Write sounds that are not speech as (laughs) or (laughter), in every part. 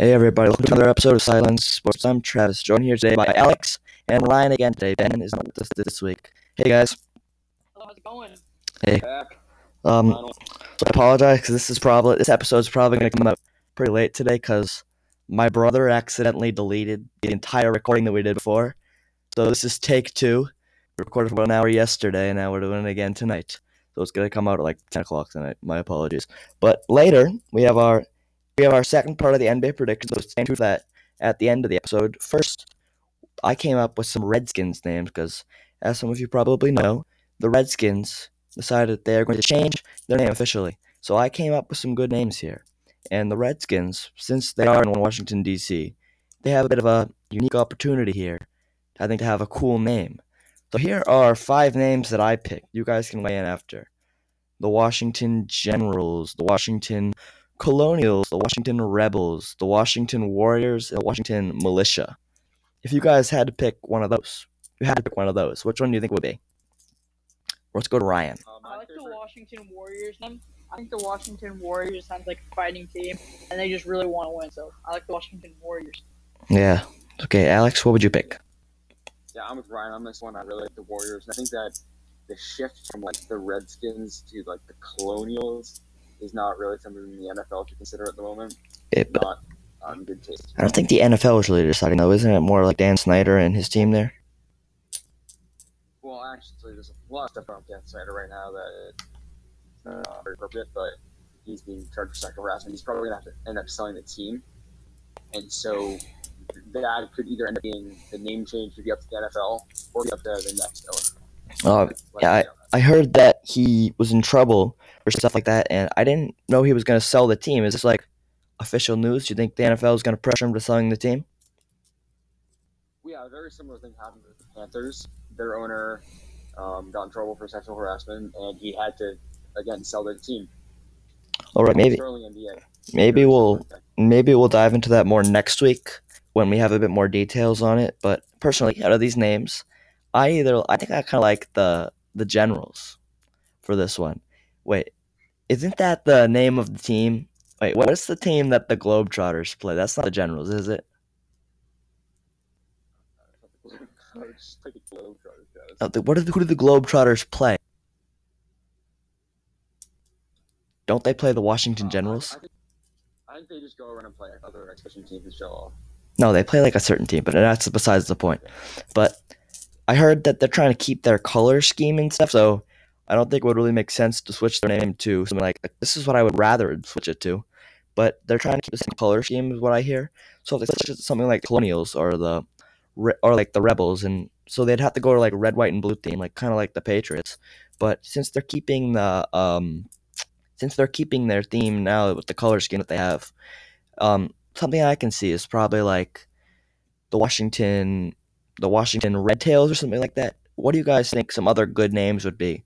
Hey everybody, welcome to another episode of Silence Sports. I'm Travis, joined here today by Alex and Ryan again today. Ben is not with us this week. Hey guys. Hello, how's it going? Hey. Um, so I apologize because this is probably this episode is probably gonna come out pretty late today because my brother accidentally deleted the entire recording that we did before. So this is take two. We recorded for about an hour yesterday, and now we're doing it again tonight. So it's gonna come out at like ten o'clock tonight. My apologies. But later we have our we have our second part of the NBA predictions. So stay tuned for that at the end of the episode. First, I came up with some Redskins names because, as some of you probably know, the Redskins decided they're going to change their name officially. So I came up with some good names here. And the Redskins, since they are in Washington, D.C., they have a bit of a unique opportunity here, I think, to have a cool name. So here are five names that I picked. You guys can weigh in after. The Washington Generals, the Washington Colonials, the Washington Rebels, the Washington Warriors, and the Washington Militia. If you guys had to pick one of those, you had to pick one of those, which one do you think would be? Let's go to Ryan. Uh, I my like the Washington Warriors. I think the Washington Warriors sounds like a fighting team, and they just really want to win. So I like the Washington Warriors. Yeah. Okay, Alex, what would you pick? Yeah, I'm with Ryan on this one. I really like the Warriors, and I think that the shift from like the Redskins to like the Colonials is not really something the NFL should consider at the moment. It, Not on good taste. I don't think the NFL is really deciding though, isn't it? More like Dan Snyder and his team there. Well, actually, there's a lot of stuff on Dan Snyder right now that is not very appropriate, but he's being charged for sexual harassment. He's probably gonna have to end up selling the team, and so that could either end up being the name change could be up to the NFL or be up to the next owner. Oh, Like, yeah, know, I heard that he was in trouble for stuff like that, and I didn't know he was going to sell the team. Is this like official news? Do you think the NFL is going to pressure him to selling the team? Yeah, a very similar thing happened with the Panthers. Their owner um, got in trouble for sexual harassment, and he had to again sell the team. All right, maybe maybe we'll maybe we'll dive into that more next week when we have a bit more details on it. But personally, out of these names, I either I think I kind of like the the Generals for this one. Wait, isn't that the name of the team? Wait, what's the team that the Globetrotters play? That's not the Generals, is it? The Uh, What do the, who do the Globetrotters play? Don't they play the Washington Uh, Generals? I, think, I think they just go around and play other exhibition teams and show off. No, they play like a certain team, but that's besides the point. But I heard that they're trying to keep their color scheme and stuff, so I don't think it would really make sense to switch their name to something like this is what I would rather switch it to. But they're trying to keep the same color scheme is what I hear. So if they switch it to something like Colonials or the or like the Rebels and so they'd have to go to like red, white, and blue theme, like kind of like the Patriots. But since they're keeping the um since they're keeping their theme now with the color scheme that they have, um, something I can see is probably like the Washington, the Washington Red Tails or something like that. What do you guys think some other good names would be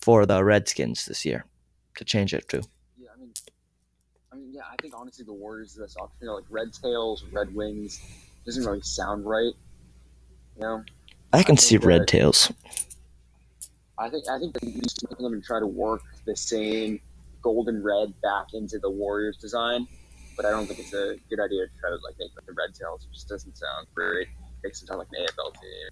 for the Redskins this year to change it to? Yeah, I mean, I mean, yeah, I think honestly the Warriors is the option. You know, like Red Tails, Red Wings, doesn't really sound right. You know, I can I see Red Tails. I think I think they just make them and try to work the same golden red back into the Warriors design, but I don't think it's a good idea to try to like make like the Red Tails. It just doesn't sound great. It makes it sound like an AFL team.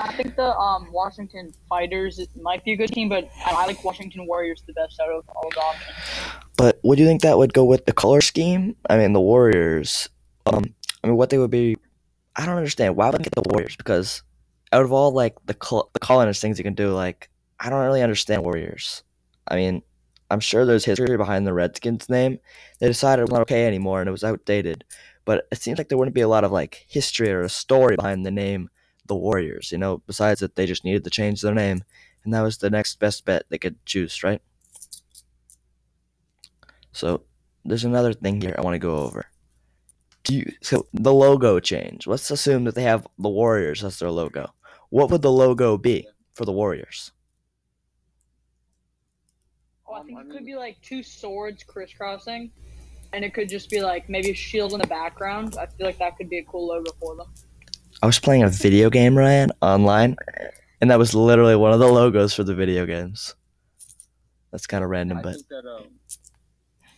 I think the um, Washington Fighters might be a good team, but I, like Washington Warriors the best out of all the options. But would you think that would go with the color scheme? I mean, the Warriors. Um, I mean, what they would be. I don't understand. Why would they get the Warriors? Because out of all like the col- the colonist things you can do, like I don't really understand Warriors. I mean, I'm sure there's history behind the Redskins name. They decided it was not okay anymore and it was outdated. But it seems like there wouldn't be a lot of like history or a story behind the name the Warriors. You know, besides that they just needed to change their name, and that was the next best bet they could choose, right? So there's another thing here I want to go over. Do you so the logo change? Let's assume that they have the Warriors as their logo. What would the logo be for the Warriors? Oh, I think it could be like two swords crisscrossing, and it could just be like maybe a shield in the background. I feel like that could be a cool logo for them. I was playing a video game, Ryan, online, and that was literally one of the logos for the video games. That's kind of random, I but think that um,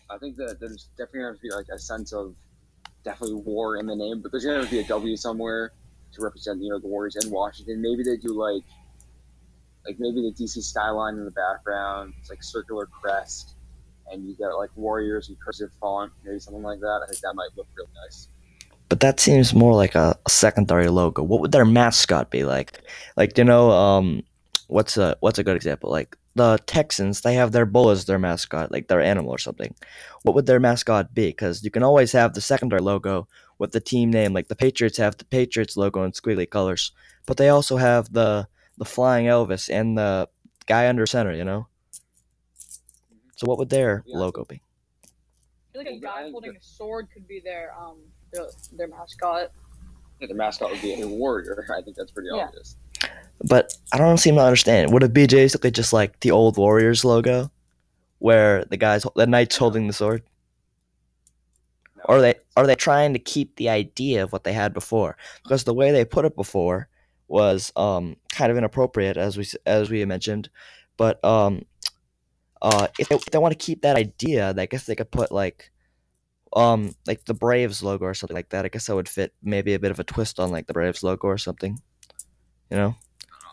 I think that there's definitely going to be like a sense of definitely war in the name, but there's gonna be a W somewhere to represent you know the Warriors in Washington. Maybe they do like like maybe the DC skyline in the background. It's like circular crest, and you got like Warriors in cursive font, maybe something like that. I think that might look really nice. But that seems more like a, a secondary logo. What would their mascot be like? Like, you know, um, what's a what's a good example? Like the Texans, they have their bull as their mascot, like their animal or something. What would their mascot be? Because you can always have the secondary logo with the team name. Like the Patriots have the Patriots logo in squiggly colors, but they also have the the flying Elvis and the guy under center. You know. So what would their Yeah. logo be? I feel like a guy holding a sword could be their um their, their mascot. Yeah, the mascot would be a warrior. (laughs) I think that's pretty Yeah. obvious. But I don't seem to understand. Would it be basically just like the old Warriors logo, where the guys, the knights holding the sword? No. Or are they are they trying to keep the idea of what they had before? Because the way they put it before was um kind of inappropriate, as we as we mentioned. But um, uh, if they, if they want to keep that idea, I guess they could put like um like the Braves logo or something like that. I guess that would fit maybe a bit of a twist on like the Braves logo or something. You know.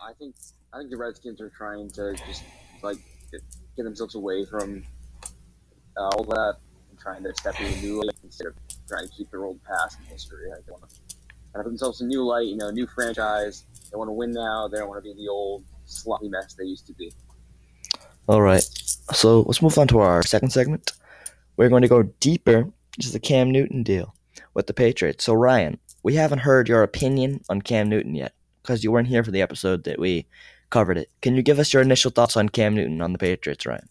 I think I think the Redskins are trying to just like get, get themselves away from uh, all that and trying to step into a new light instead of trying to keep their old past and history. Like they want to put themselves in a new light, you know, new franchise. They want to win now. They don't want to be the old sloppy mess they used to be. All right. So let's move on to our second segment. We're going to go deeper into the Cam Newton deal with the Patriots. So Ryan, we haven't heard your opinion on Cam Newton yet because you weren't here for the episode that we covered it. Can you give us your initial thoughts on Cam Newton on the Patriots, Ryan?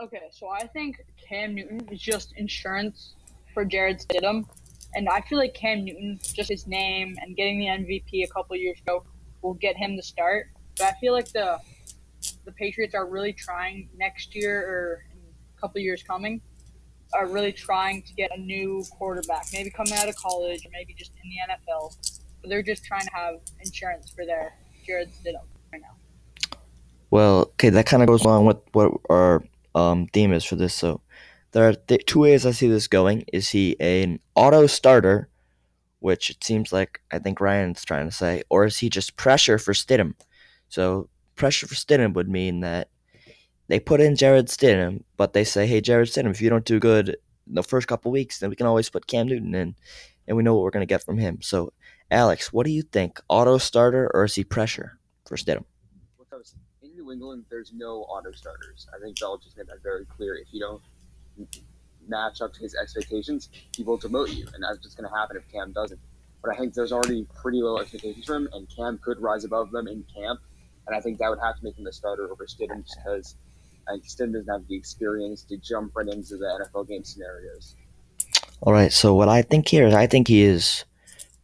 Okay, so I think Cam Newton is just insurance for Jarrett Stidham, and I feel like Cam Newton, just his name and getting the MVP a couple years ago, will get him the start. But I feel like the the Patriots are really trying next year or a couple years coming, are really trying to get a new quarterback, maybe coming out of college or maybe just in the NFL. But they're just trying to have insurance for their Jarrett Stidham right now. Well, okay, that kind of goes along with what our um, theme is for this. So there are th- two ways I see this going. Is he an auto starter, which it seems like I think Ryan's trying to say, or is he just pressure for Stidham? So pressure for Stidham would mean that they put in Jarrett Stidham, but they say, hey, Jarrett Stidham, if you don't do good in the first couple weeks, then we can always put Cam Newton in, and we know what we're going to get from him. So, Alex, what do you think? Auto starter, or is he pressure for Stidham? In New England, there's no auto starters. I think Belichick's made that very clear. If you don't match up to his expectations, he will demote you, and that's just going to happen if Cam doesn't. But I think there's already pretty low expectations for him, and Cam could rise above them in camp, and I think that would have to make him the starter over Stidham because Stidham doesn't have the experience to jump right into the NFL game scenarios. All right. So what I think here is I think he is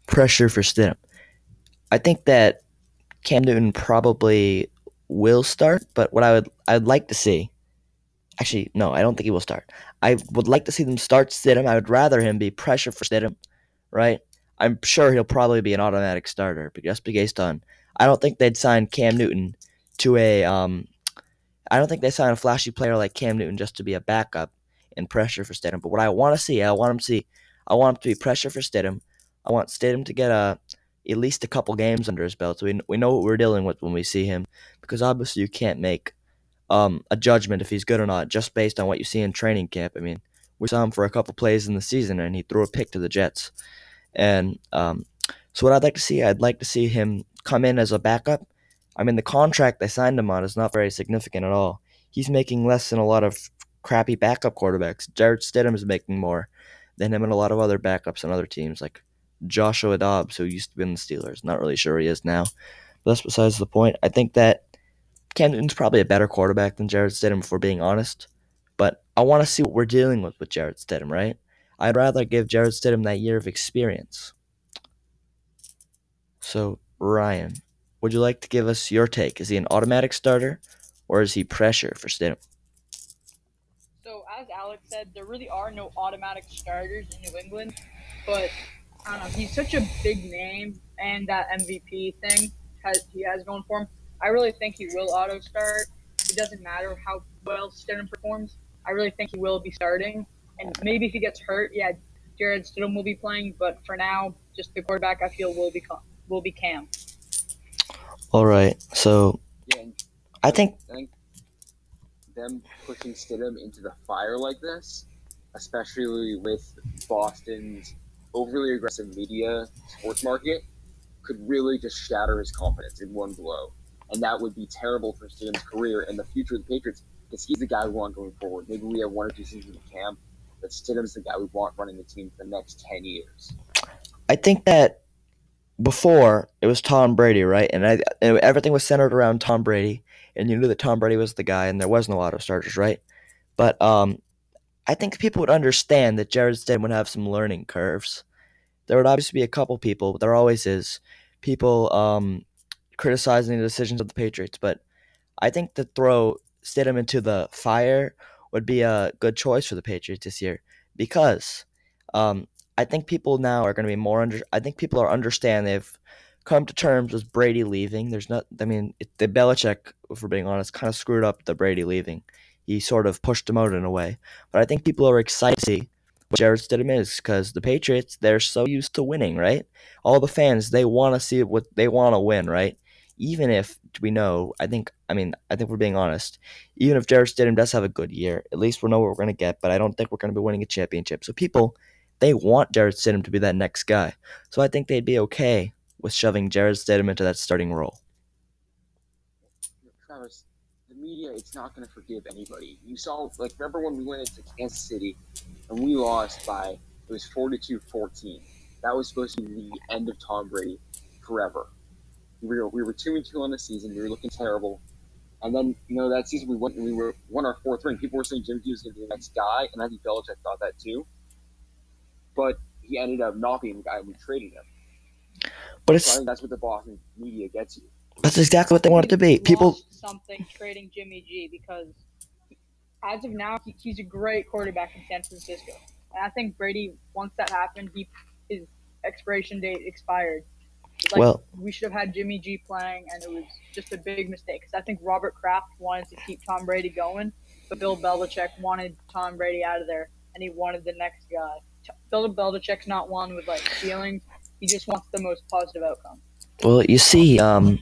pressure for Stidham. I think that Cam Newton probably will start, but what I would I'd like to see, actually no, I don't think he will start. I would like to see them start Stidham. I would rather him be pressure for Stidham, right? I'm sure he'll probably be an automatic starter, but just based on I don't think they'd sign Cam Newton to a um. I don't think they sign a flashy player like Cam Newton just to be a backup and pressure for Stidham. But what I want to see, I want him to see, I want him to be pressure for Stidham. I want Stidham to get a at least a couple games under his belt, so we we know what we're dealing with when we see him. Because obviously you can't make um, a judgment if he's good or not just based on what you see in training camp. I mean, we saw him for a couple plays in the season, and he threw a pick to the Jets. And um, so what I'd like to see, I'd like to see him come in as a backup. I mean, the contract they signed him on is not very significant at all. He's making less than a lot of crappy backup quarterbacks. Jarrett Stidham is making more than him and a lot of other backups on other teams, like Joshua Dobbs, who used to be in the Steelers. Not really sure he is now. But that's besides the point. I think that Cam Newton's probably a better quarterback than Jarrett Stidham, if we're being honest. But I want to see what we're dealing with with Jarrett Stidham, right? I'd rather give Jarrett Stidham that year of experience. So, Ryan, would you like to give us your take? Is he an automatic starter or is he pressure for Stidham? So as Alex said, there really are no automatic starters in New England, but I don't know. He's such a big name, and that MVP thing has he has going for him. I really think he will auto start. It doesn't matter how well Stidham performs. I really think he will be starting, and maybe if he gets hurt, yeah, Jarrett Stidham will be playing, but for now, just the quarterback I feel will be will be Cam. All right, so Yeah, I think I think them pushing Stidham into the fire like this, especially with Boston's overly aggressive media sports market, could really just shatter his confidence in one blow. And that would be terrible for Stidham's career and the future of the Patriots because he's the guy we want going forward. Maybe we have one or two seasons of camp, but Stidham's the guy we want running the team for the next 10 years. I think that before it was Tom Brady, right? And I, and everything was centered around Tom Brady, and you knew that Tom Brady was the guy, and there wasn't a lot of starters, right? But um, I think people would understand that Jarrett Stidham would have some learning curves. There would obviously be a couple people, but there always is, people um, criticizing the decisions of the Patriots. But I think to throw Stidham into the fire would be a good choice for the Patriots this year because um, I think people now are going to be more under. I think people are understand they've come to terms with Brady leaving. There's not. I mean, it, the Belichick, if we're being honest, kind of screwed up the Brady leaving. He sort of pushed him out in a way. But I think people are excited to see what Jarrett Stidham is because the Patriots they're so used to winning, right? All the fans they want to see what they want to win, right? Even if we know, I think. I mean, I think we're being honest. Even if Jarrett Stidham does have a good year, at least we know what we're going to get. But I don't think we're going to be winning a championship. So people they want Jarrett Stidham to be that next guy. So I think they'd be okay with shoving Jarrett Stidham into that starting role. Travis, the media, it's not going to forgive anybody. You saw, like, remember when we went into Kansas City and we lost by, it was 42 14. That was supposed to be the end of Tom Brady forever. We were, we were 2 and 2 on the season. We were looking terrible. And then, you know, that season we went we were won our fourth ring. People were saying Jim G was going to be the next guy, and I think Belichick thought that too. But he ended up not being the guy we traded him. But it's think that's what the Boston media gets you. that's exactly what they want it to be. People something trading Jimmy G because as of now he, he's a great quarterback in San Francisco, and I think Brady once that happened, he his expiration date expired. Like, Well- we should have had Jimmy G playing, and it was just a big mistake. Because I think Robert Kraft wanted to keep Tom Brady going, but Bill Belichick wanted Tom Brady out of there, and he wanted the next guy. Bill Belichick's not one with like feelings. He just wants the most positive outcome. Well, you see, um,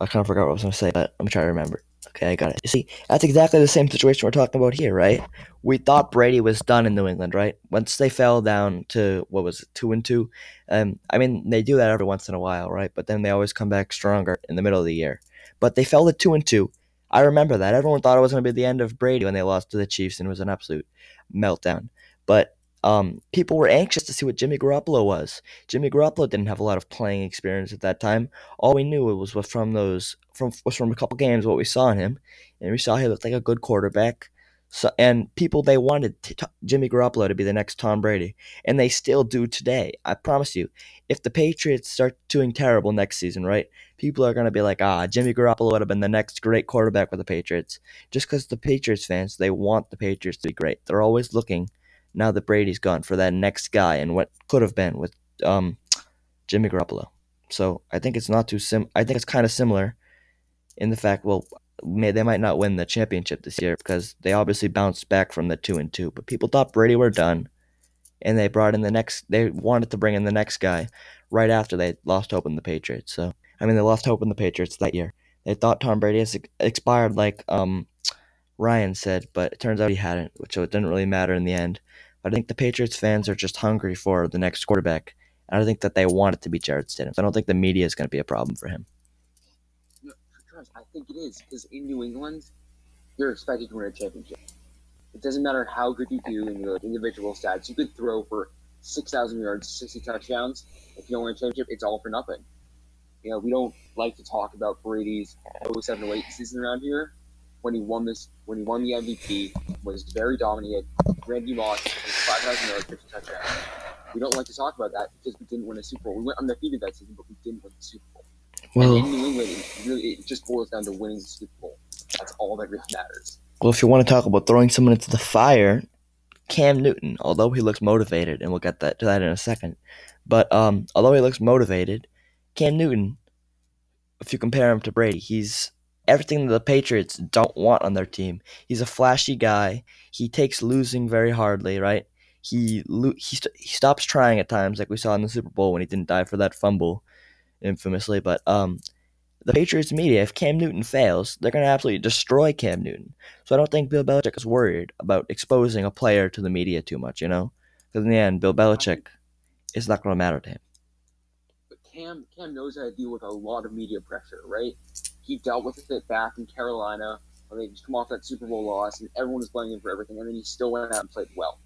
I kind of forgot what I was going to say, but I'm trying to remember. Okay, I got it. You see, that's exactly the same situation we're talking about here, right? We thought Brady was done in New England, right? Once they fell down to what was it, two and two. Um, I mean, they do that every once in a while, right? But then they always come back stronger in the middle of the year. But they fell to two and two. I remember that. Everyone thought it was going to be the end of Brady when they lost to the Chiefs, and it was an absolute meltdown. But um, people were anxious to see what Jimmy Garoppolo was. Jimmy Garoppolo didn't have a lot of playing experience at that time. All we knew was from those from was from a couple games what we saw in him, and we saw he looked like a good quarterback. So and people they wanted t- Jimmy Garoppolo to be the next Tom Brady, and they still do today. I promise you, if the Patriots start doing terrible next season, right? People are gonna be like, ah, Jimmy Garoppolo would have been the next great quarterback for the Patriots, just because the Patriots fans they want the Patriots to be great. They're always looking now that Brady's gone for that next guy and what could have been with um, Jimmy Garoppolo. So I think it's not too sim. I think it's kind of similar in the fact, well, may they might not win the championship this year because they obviously bounced back from the two and two. But people thought Brady were done, and they brought in the next. They wanted to bring in the next guy right after they lost hope in the Patriots. So I mean, they lost hope in the Patriots that year. They thought Tom Brady has expired, like um, Ryan said, but it turns out he hadn't, which so it didn't really matter in the end. I think the Patriots fans are just hungry for the next quarterback. I think that they want it to be Jarrett Stidham. So I don't think the media is going to be a problem for him. No, I think it is because in New England, you're expected to win a championship. It doesn't matter how good you do in your individual stats. You could throw for six thousand yards, sixty touchdowns. If you don't win a championship, it's all for nothing. You know, we don't like to talk about Brady's 07 08 season around here. When he won this, when he won the MVP, was very dominant. Randy Moss, five thousand yards, fifty touchdowns. We don't like to talk about that because we didn't win a Super Bowl. We went undefeated that season, but we didn't win the Super Bowl. and in New England, it really it just boils down to winning the Super Bowl. That's all that really matters. Well, if you want to talk about throwing someone into the fire, Cam Newton, although he looks motivated, and we'll get that to that in a second, but um, although he looks motivated, Cam Newton, if you compare him to Brady, he's everything that the Patriots don't want on their team. He's a flashy guy. He takes losing very hardly, right? He he st- he stops trying at times, like we saw in the Super Bowl when he didn't dive for that fumble, infamously. But um, the Patriots media, if Cam Newton fails, they're gonna absolutely destroy Cam Newton. So I don't think Bill Belichick is worried about exposing a player to the media too much, you know, because in the end, Bill Belichick is not gonna matter to him. But Cam Cam knows how to deal with a lot of media pressure, right? He dealt with it back in Carolina when they just come off that Super Bowl loss and everyone was blaming him for everything, and then he still went out and played well.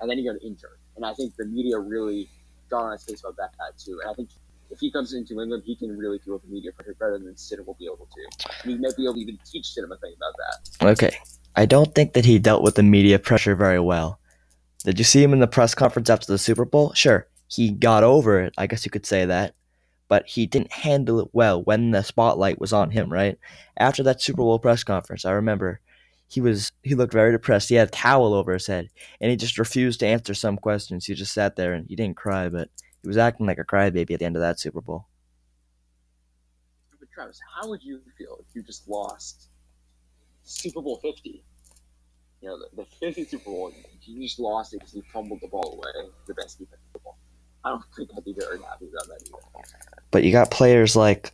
And then he got injured. And I think the media really got on his face about that too. And I think if he comes into England, he can really deal with the media pressure better than Stidham will be able to. And he might be able to even teach Stidham a thing about that. Okay, I don't think that he dealt with the media pressure very well. Did you see him in the press conference after the Super Bowl? Sure, he got over it. I guess you could say that. But he didn't handle it well when the spotlight was on him, right? After that Super Bowl press conference, I remember he was he looked very depressed. He had a towel over his head and he just refused to answer some questions. He just sat there and he didn't cry, but he was acting like a crybaby at the end of that Super Bowl. But Travis, how would you feel if you just lost Super Bowl 50? You know, the, the 50th Super Bowl, you just lost it because you fumbled the ball away, the best defense in football. I don't think I'd be very happy about that either. But you got players like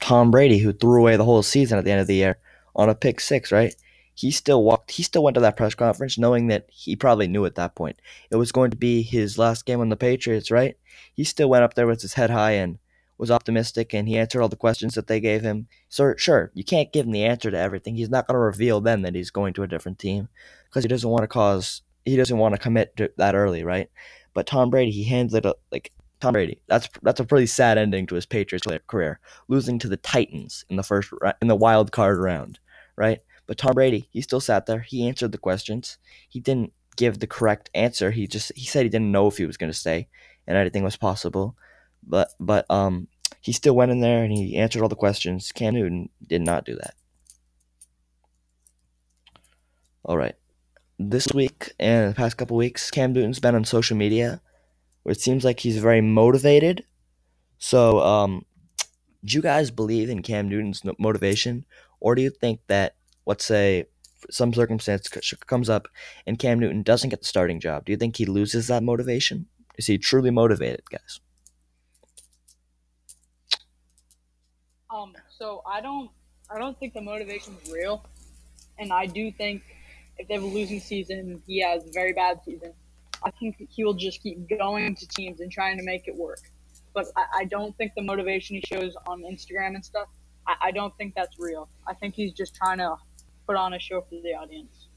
Tom Brady who threw away the whole season at the end of the year on a pick six, right? He still walked he still went to that press conference knowing that he probably knew at that point it was going to be his last game on the Patriots, right? He still went up there with his head high and was optimistic and he answered all the questions that they gave him. So sure, you can't give him the answer to everything. He's not going to reveal then that he's going to a different team because he doesn't want to cause he doesn't want to commit that early, right? But Tom Brady, he handled it like Tom Brady. That's that's a pretty sad ending to his Patriots career, losing to the Titans in the first in the wild card round, right? But Tom Brady, he still sat there. He answered the questions. He didn't give the correct answer. He just he said he didn't know if he was going to stay, and anything was possible. But but um, he still went in there and he answered all the questions. Cam Newton did not do that. All right. This week and the past couple weeks, Cam Newton's been on social media, where it seems like he's very motivated. So, um, do you guys believe in Cam Newton's motivation, or do you think that, let's say, some circumstance comes up and Cam Newton doesn't get the starting job? Do you think he loses that motivation? Is he truly motivated, guys? Um, so I don't, I don't think the motivation's real, and I do think if they have a losing season, he has a very bad season. I think he will just keep going to teams and trying to make it work. But I, I don't think the motivation he shows on Instagram and stuff, I, I don't think that's real. I think he's just trying to put on a show for the audience.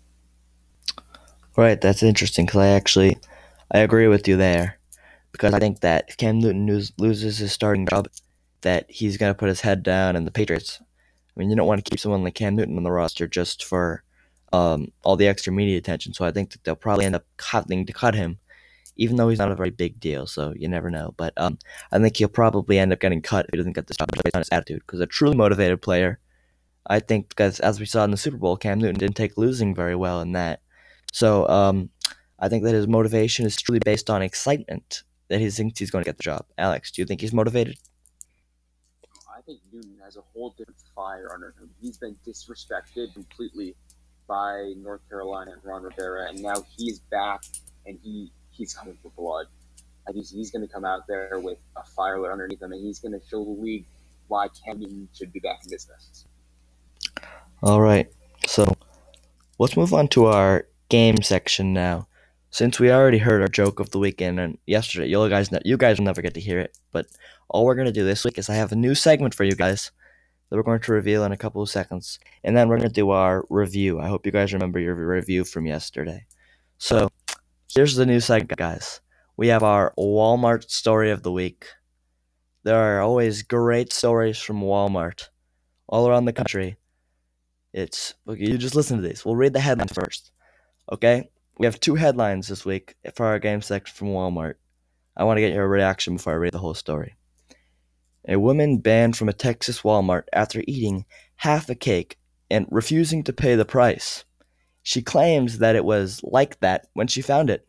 Right, that's interesting because I actually I agree with you there because I think that if Cam Newton lose, loses his starting job, that he's gonna put his head down and the Patriots. I mean, you don't want to keep someone like Cam Newton on the roster just for um, all the extra media attention. So I think that they'll probably end up having to cut him, even though he's not a very big deal. So you never know. But um, I think he'll probably end up getting cut if he doesn't get this job based on his attitude. Because a truly motivated player, I think, because as we saw in the Super Bowl, Cam Newton didn't take losing very well in that. So um, I think that his motivation is truly based on excitement that he thinks he's going to get the job. Alex, do you think he's motivated? I think Newton has a whole different fire under him. He's been disrespected completely by North Carolina and Ron Rivera, and now he's back and he he's coming for blood. I think he's going to come out there with a fire lit underneath him, and he's going to show the league why Cam Newton should be back in business. All right, so let's move on to our game section now. Since we already heard our joke of the weekend and yesterday, you guys, you guys will never get to hear it. But all we're gonna do this week is I have a new segment for you guys that we're going to reveal in a couple of seconds. And then we're going to do our review. I hope you guys remember your review from yesterday. So, here's the new segment, guys. We have our Walmart story of the week. There are always great stories from Walmart all around the country. It's, okay, you just listen to these. We'll read the headlines first. Okay? We have two headlines this week for our game section from Walmart. I want to get your reaction before I read the whole story. A woman banned from a Texas Walmart after eating half a cake and refusing to pay the price. She claims that it was like that when she found it.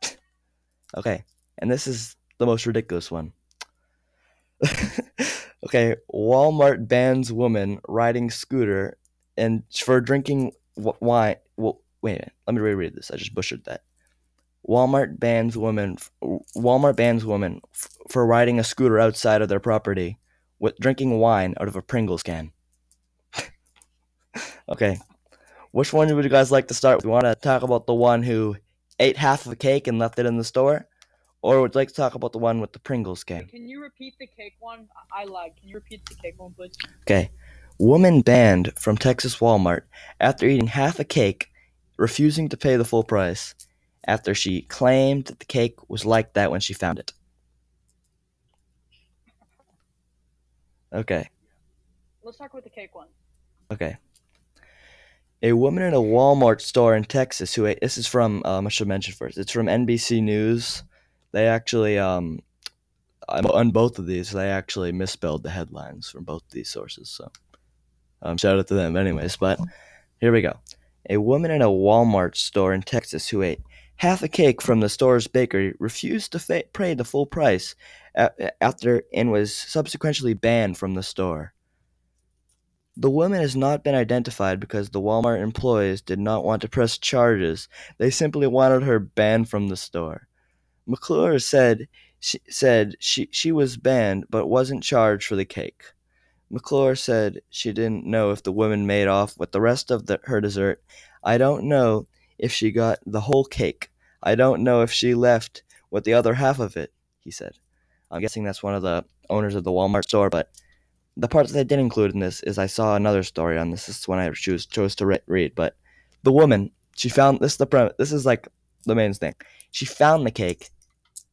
(laughs) okay, and this is the most ridiculous one. (laughs) okay, Walmart bans woman riding scooter and for drinking wine. Well, wait a minute. Let me reread this. I just butchered that. Walmart bans woman. Walmart bans woman for riding a scooter outside of their property with drinking wine out of a Pringles can. (laughs) okay, which one would you guys like to start with? You want to talk about the one who ate half of a cake and left it in the store, or would you like to talk about the one with the Pringles can? Can you repeat the cake one? I I lied. Can you repeat the cake one, please? Okay. Woman banned from Texas Walmart after eating half a cake, refusing to pay the full price after she claimed that the cake was like that when she found it. Okay. Let's talk about the cake one. Okay. A woman in a Walmart store in Texas who ate, this is from um, I should mention first. It's from NBC News. They actually um on both of these they actually misspelled the headlines from both these sources. So um, shout out to them, anyways. But here we go. A woman in a Walmart store in Texas who ate half a cake from the store's bakery refused to fa- pay the full price after and was subsequently banned from the store. The woman has not been identified because the Walmart employees did not want to press charges. They simply wanted her banned from the store. McClure said she said she, she was banned but wasn't charged for the cake. McClure said she didn't know if the woman made off with the rest of the, her dessert. I don't know if she got the whole cake. I don't know if she left with the other half of it, he said. I'm guessing that's one of the owners of the Walmart store, but the part that I did include in this is I saw another story on this. This is one I chose chose to re- read. But the woman, she found this the. This is like the main thing. She found the cake,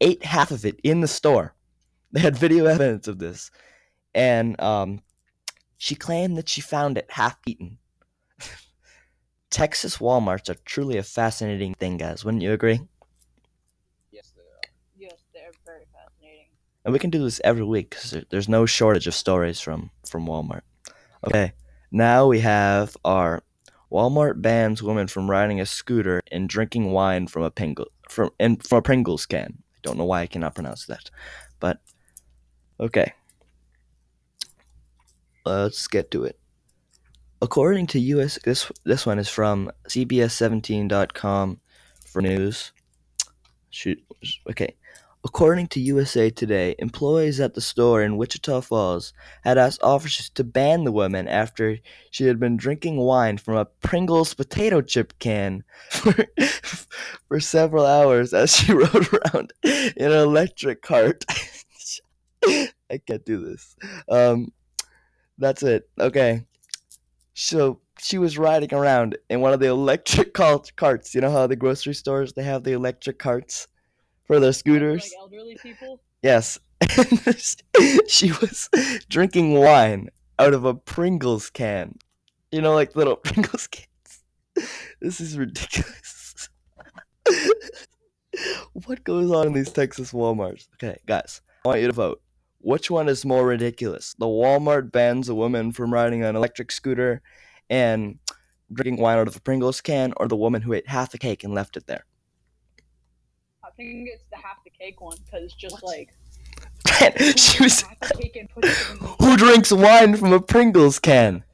ate half of it in the store. (laughs) They had video evidence of this, and um, she claimed that she found it half eaten. (laughs) Texas WalMarts are truly a fascinating thing, guys. Wouldn't you agree? Yes, they are. Yes, they're very fascinating. And we can do this every week because there's no shortage of stories from from Walmart. Okay, now we have our Walmart bans women from riding a scooter and drinking wine from a Pringle from and from a Pringles can. I don't know why I cannot pronounce that, but okay. Let's get to it. According to US, this this one is from CBS17.com for news. Shoot, okay. According to USA Today, employees at the store in Wichita Falls had asked officers to ban the woman after she had been drinking wine from a Pringles potato chip can (laughs) for, for several hours as she (laughs) rode around in an electric cart. (laughs) I can't do this. Um, that's it. Okay. So she was riding around in one of the electric carts. You know how the grocery stores they have the electric carts for their scooters? Like elderly people. Yes. (laughs) she was drinking wine out of a Pringles can. You know, like little (laughs) Pringles cans. This is ridiculous. (laughs) what goes on in these Texas Walmarts? Okay, guys, I want you to vote. Which one is more ridiculous? The Walmart bans a woman from riding an electric scooter and drinking wine out of a Pringles can, or the woman who ate half a cake and left it there? I think it's the half the cake one because it's just like (laughs) she was. half the cake and put it in the (laughs) Who drinks wine from a Pringles can?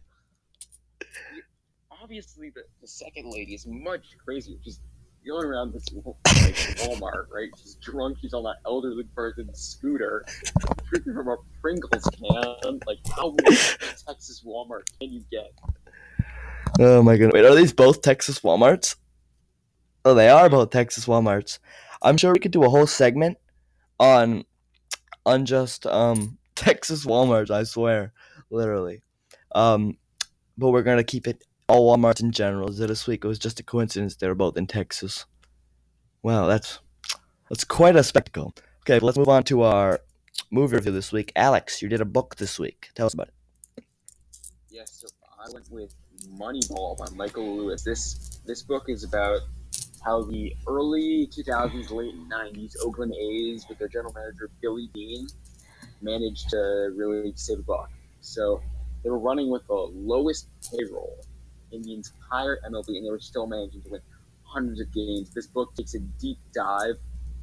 Obviously, the, the second lady is much crazier. She's going around this (laughs) like Walmart, right? She's drunk. She's on that elderly person's scooter, drinking from a Pringles can. Like, how weird Texas Walmart can you get? Oh my goodness. Wait, are these both Texas Walmarts? Oh, they are both Texas Walmarts. I'm sure we could do a whole segment on on just um (laughs) Texas Walmarts, I swear. Literally. Um but we're gonna keep it all Walmarts in general. This week it was just a coincidence they were both in Texas. Wow, that's that's quite a spectacle. Okay, let's move on to our movie review this week. Alex, you did a book this week. Tell us about it. Yes, so I went with Moneyball by Michael Lewis. This this book is about how the early 2000s, late 90s Oakland A's, with their general manager Billy Beane, managed to really save a buck. So they were running with the lowest payroll in the entire MLB, and they were still managing to win hundreds of games. This book takes a deep dive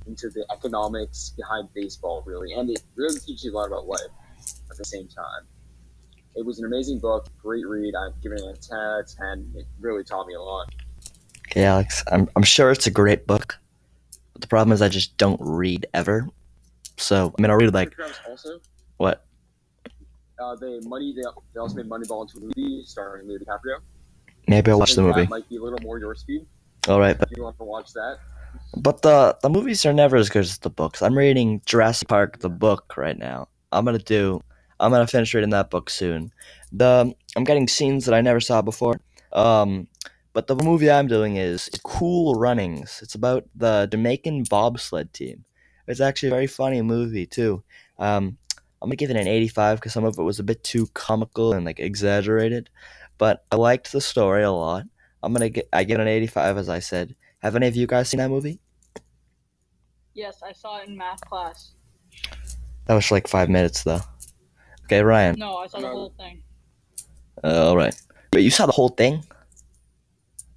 into the economics behind baseball, really, and it really teaches you a lot about life at the same time. It was an amazing book, great read. I'm giving it a 10 out of 10. It really taught me a lot. Okay, Alex, I'm I'm sure it's a great book. But the problem is I just don't read ever. So I mean, I'll read like what? Uh, they money. They, they also made Moneyball into a movie starring Leo DiCaprio. Maybe I'll watch the movie. That might be a little more your speed. All right, but If you want to watch that, But the the movies are never as good as the books. I'm reading Jurassic Park the book right now. I'm gonna do. I'm gonna finish reading that book soon. The I'm getting scenes that I never saw before. Um, but the movie I'm doing is, is Cool Runnings. It's about the Jamaican bobsled team. It's actually a very funny movie too. Um, I'm gonna give it an 85 because some of it was a bit too comical and like exaggerated, but I liked the story a lot. I'm gonna get I give it an 85 as I said. Have any of you guys seen that movie? Yes, I saw it in math class. That was like five minutes though. Okay, Ryan. No, I saw the whole thing. Uh, all right. but you saw the whole thing?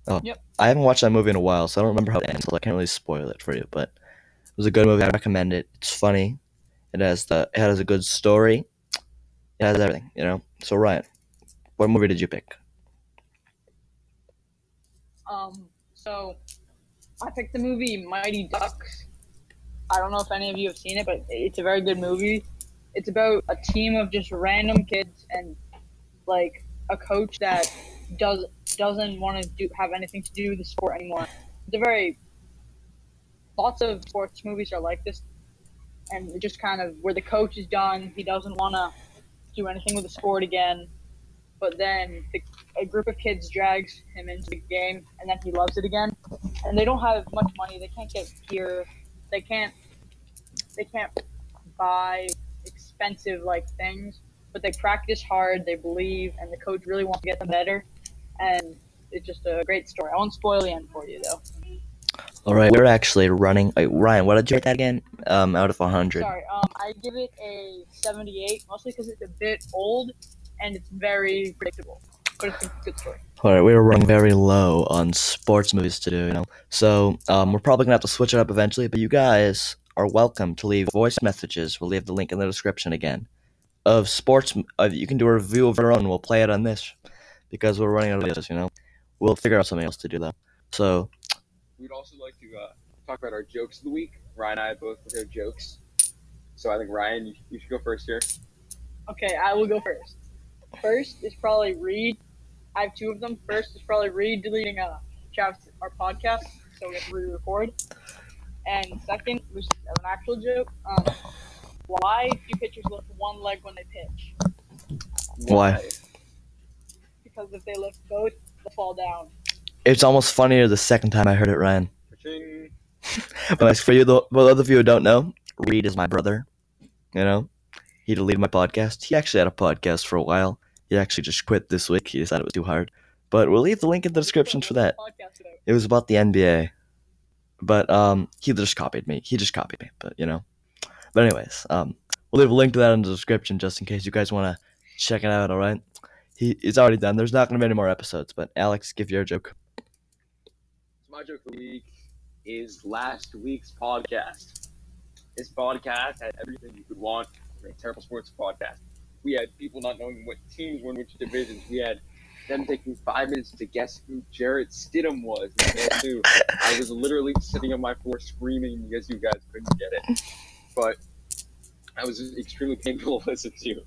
Oh. Yep. I haven't watched that movie in a while, so I don't remember how it ends. So I can't really spoil it for you. But it was a good movie. I recommend it. It's funny. It has the. It has a good story. It has everything. You know. So Ryan, what movie did you pick? Um, so I picked the movie Mighty Ducks. I don't know if any of you have seen it, but it's a very good movie. It's about a team of just random kids and like a coach that does doesn't want to do have anything to do with the sport anymore. It's a very lots of sports movies are like this, and just kind of where the coach is done, he doesn't want to do anything with the sport again. But then the, a group of kids drags him into the game, and then he loves it again. And they don't have much money; they can't get gear, they can't they can't buy expensive like things. But they practice hard, they believe, and the coach really wants to get them better. And it's just a great story. I won't spoil the end for you though. All right, we're actually running. Wait, Ryan, what did you rate that again? Um, out of hundred. Sorry, um, I give it a 78, mostly because it's a bit old and it's very predictable. But it's a good story. All right, we were running very low on sports movies to do, you know. So um, we're probably gonna have to switch it up eventually. But you guys are welcome to leave voice messages. We'll leave the link in the description again of sports. Of you can do a review of your own. We'll play it on this because we're running out of videos. You know, we'll figure out something else to do though. So we'd also like to uh, talk about our jokes of the week. Ryan and I both prepared jokes, so I think Ryan, you, you should go first here. Okay, I will go first. First is probably Reid. I have two of them. First is probably Reid deleting uh, Travis, our podcast, so we have to re-record. And second, which is an actual joke, um, why do pitchers lift one leg when they pitch? Why? Because if they lift both, they fall down. it's almost funnier the second time I heard it, Ryan. (laughs) But as for you, the well, those of you who don't know, Reid is my brother. You know, he deleted my podcast. He actually had a podcast for a while. He actually just quit this week. He decided it was too hard. But we'll leave the link in the description for that. Podcast it out. It was about the NBA. But um, he just copied me. He just copied me. But you know. But anyways, um, we'll leave a link to that in the description just in case you guys want to check it out. All right. He it's already done. There's not gonna be any more episodes. But Alex, give your joke. My joke of the week is last week's podcast. This podcast had everything you could want for a terrible sports podcast. We had people not knowing what teams were in which divisions. We had them taking five minutes to guess who Jarrett Stidham was. I was literally sitting on my floor screaming because you guys couldn't get it. But that was extremely painful to listen to.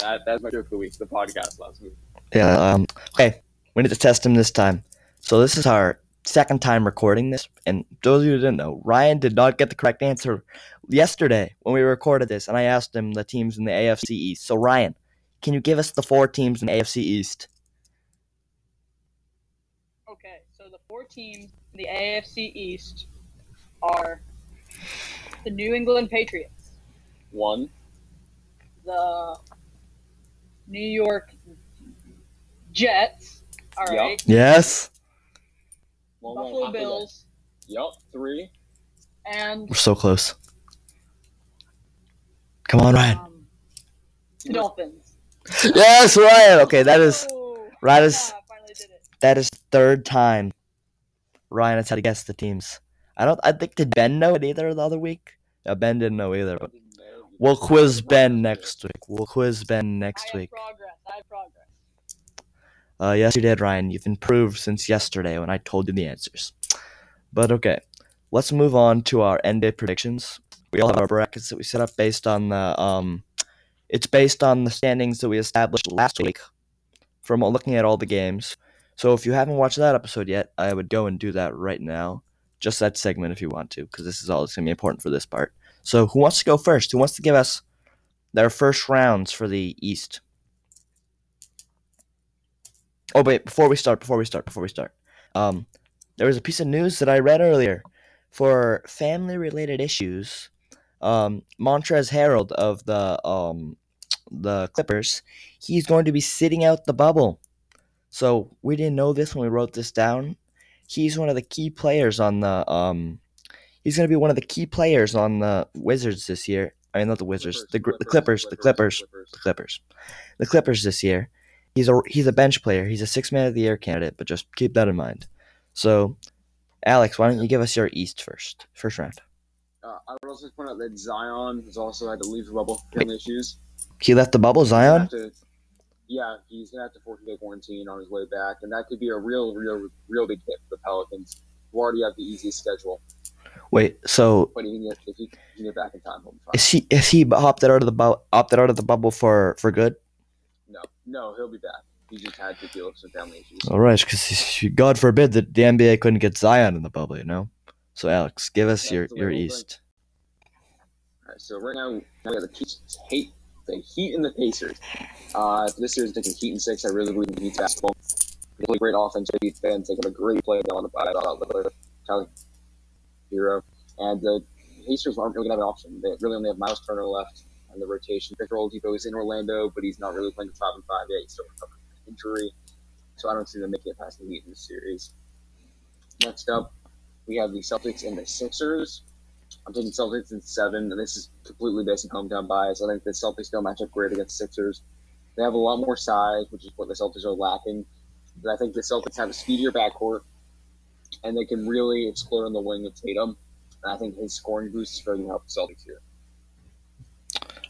That, that's my joke of the week, the podcast last week. Yeah. Um. Okay. We need to test him this time. So this is our second time recording this, and those of you who didn't know, Ryan did not get the correct answer yesterday when we recorded this, and I asked him the teams in the AFC East. So Ryan, can you give us the four teams in the AFC East? Okay, so the four teams in the AFC East are the New England Patriots, One, the New York Jets, All right. Yup. right, Yes. one, one Buffalo after. Bills, Yup, three. and We're so close. Come on, Ryan. um, the Dolphins. Yes, Ryan. Okay, that is Oh, that is yeah, I finally did it. that is third time Ryan has had to guess the teams. I don't. I think did Ben know it either the other week? Yeah, Ben didn't know either. But we'll quiz Ben next week. We'll quiz Ben next week. progress. I have progress. Uh, yes, you did, Ryan. You've improved since yesterday when I told you the answers. But okay, let's move on to our NBA predictions. We all have our brackets that we set up based on the um, it's based on the standings that we established last week from looking at all the games. So if you haven't watched that episode yet, I would go and do that right now. Just that segment if you want to, because this is all that's gonna be important for this part. So who wants to go first? Who wants to give us their first rounds for the East? Oh wait, before we start, before we start, before we start, um, there was a piece of news that I read earlier for family-related issues. Um, Montrezl Harrell of the um, the Clippers, he's going to be sitting out the bubble. So we didn't know this when we wrote this down. He's one of the key players on the um, he's going to be one of the key players on the Wizards this year. I mean, not the Wizards, the, the Clippers, the Clippers, the Clippers, the Clippers this year. He's a he's a bench player. He's a six man of the year candidate, but just keep that in mind. So, Alex, why don't you give us your East first, first round? Uh, I would also point out that Zion has also had to leave the bubble for family issues. He left the bubble, Zion. have to- yeah, he's gonna have to 14 day quarantine on his way back, and that could be a real, real, real big hit for the Pelicans, who already have the easiest schedule. Wait, so But he can get, if he can get back in time, he'll be fine. is he is he opted out of the bu- opted out of the bubble for for good? No, no, he'll be back. He just had to deal with some family issues. All right, because God forbid that the NBA couldn't get Zion in the bubble, you know. So Alex, give us That's your your East. All right, so right now we have the Heat, hate the Heat and the Pacers. Uh, this series, taking Heat and six. I really believe in the Heat's basketball. They play great offense. Heat fans taking a great play down the by Tyler Herro, and the Pacers aren't really gonna have an option. They really only have Miles Turner left on the rotation. Victor Oladipo is in Orlando, but he's not really playing the five and five yet. He's still recovering from injury, so I don't see them making it past the Heat in this series. Next up, we have the Celtics and the Sixers. I'm taking Celtics in seven, and this is completely based on hometown bias. I think the Celtics don't match up great against Sixers. They have a lot more size, which is what the Celtics are lacking. But I think the Celtics have a speedier backcourt, and they can really explode on the wing with Tatum. And I think his scoring boost is going to help the Celtics here.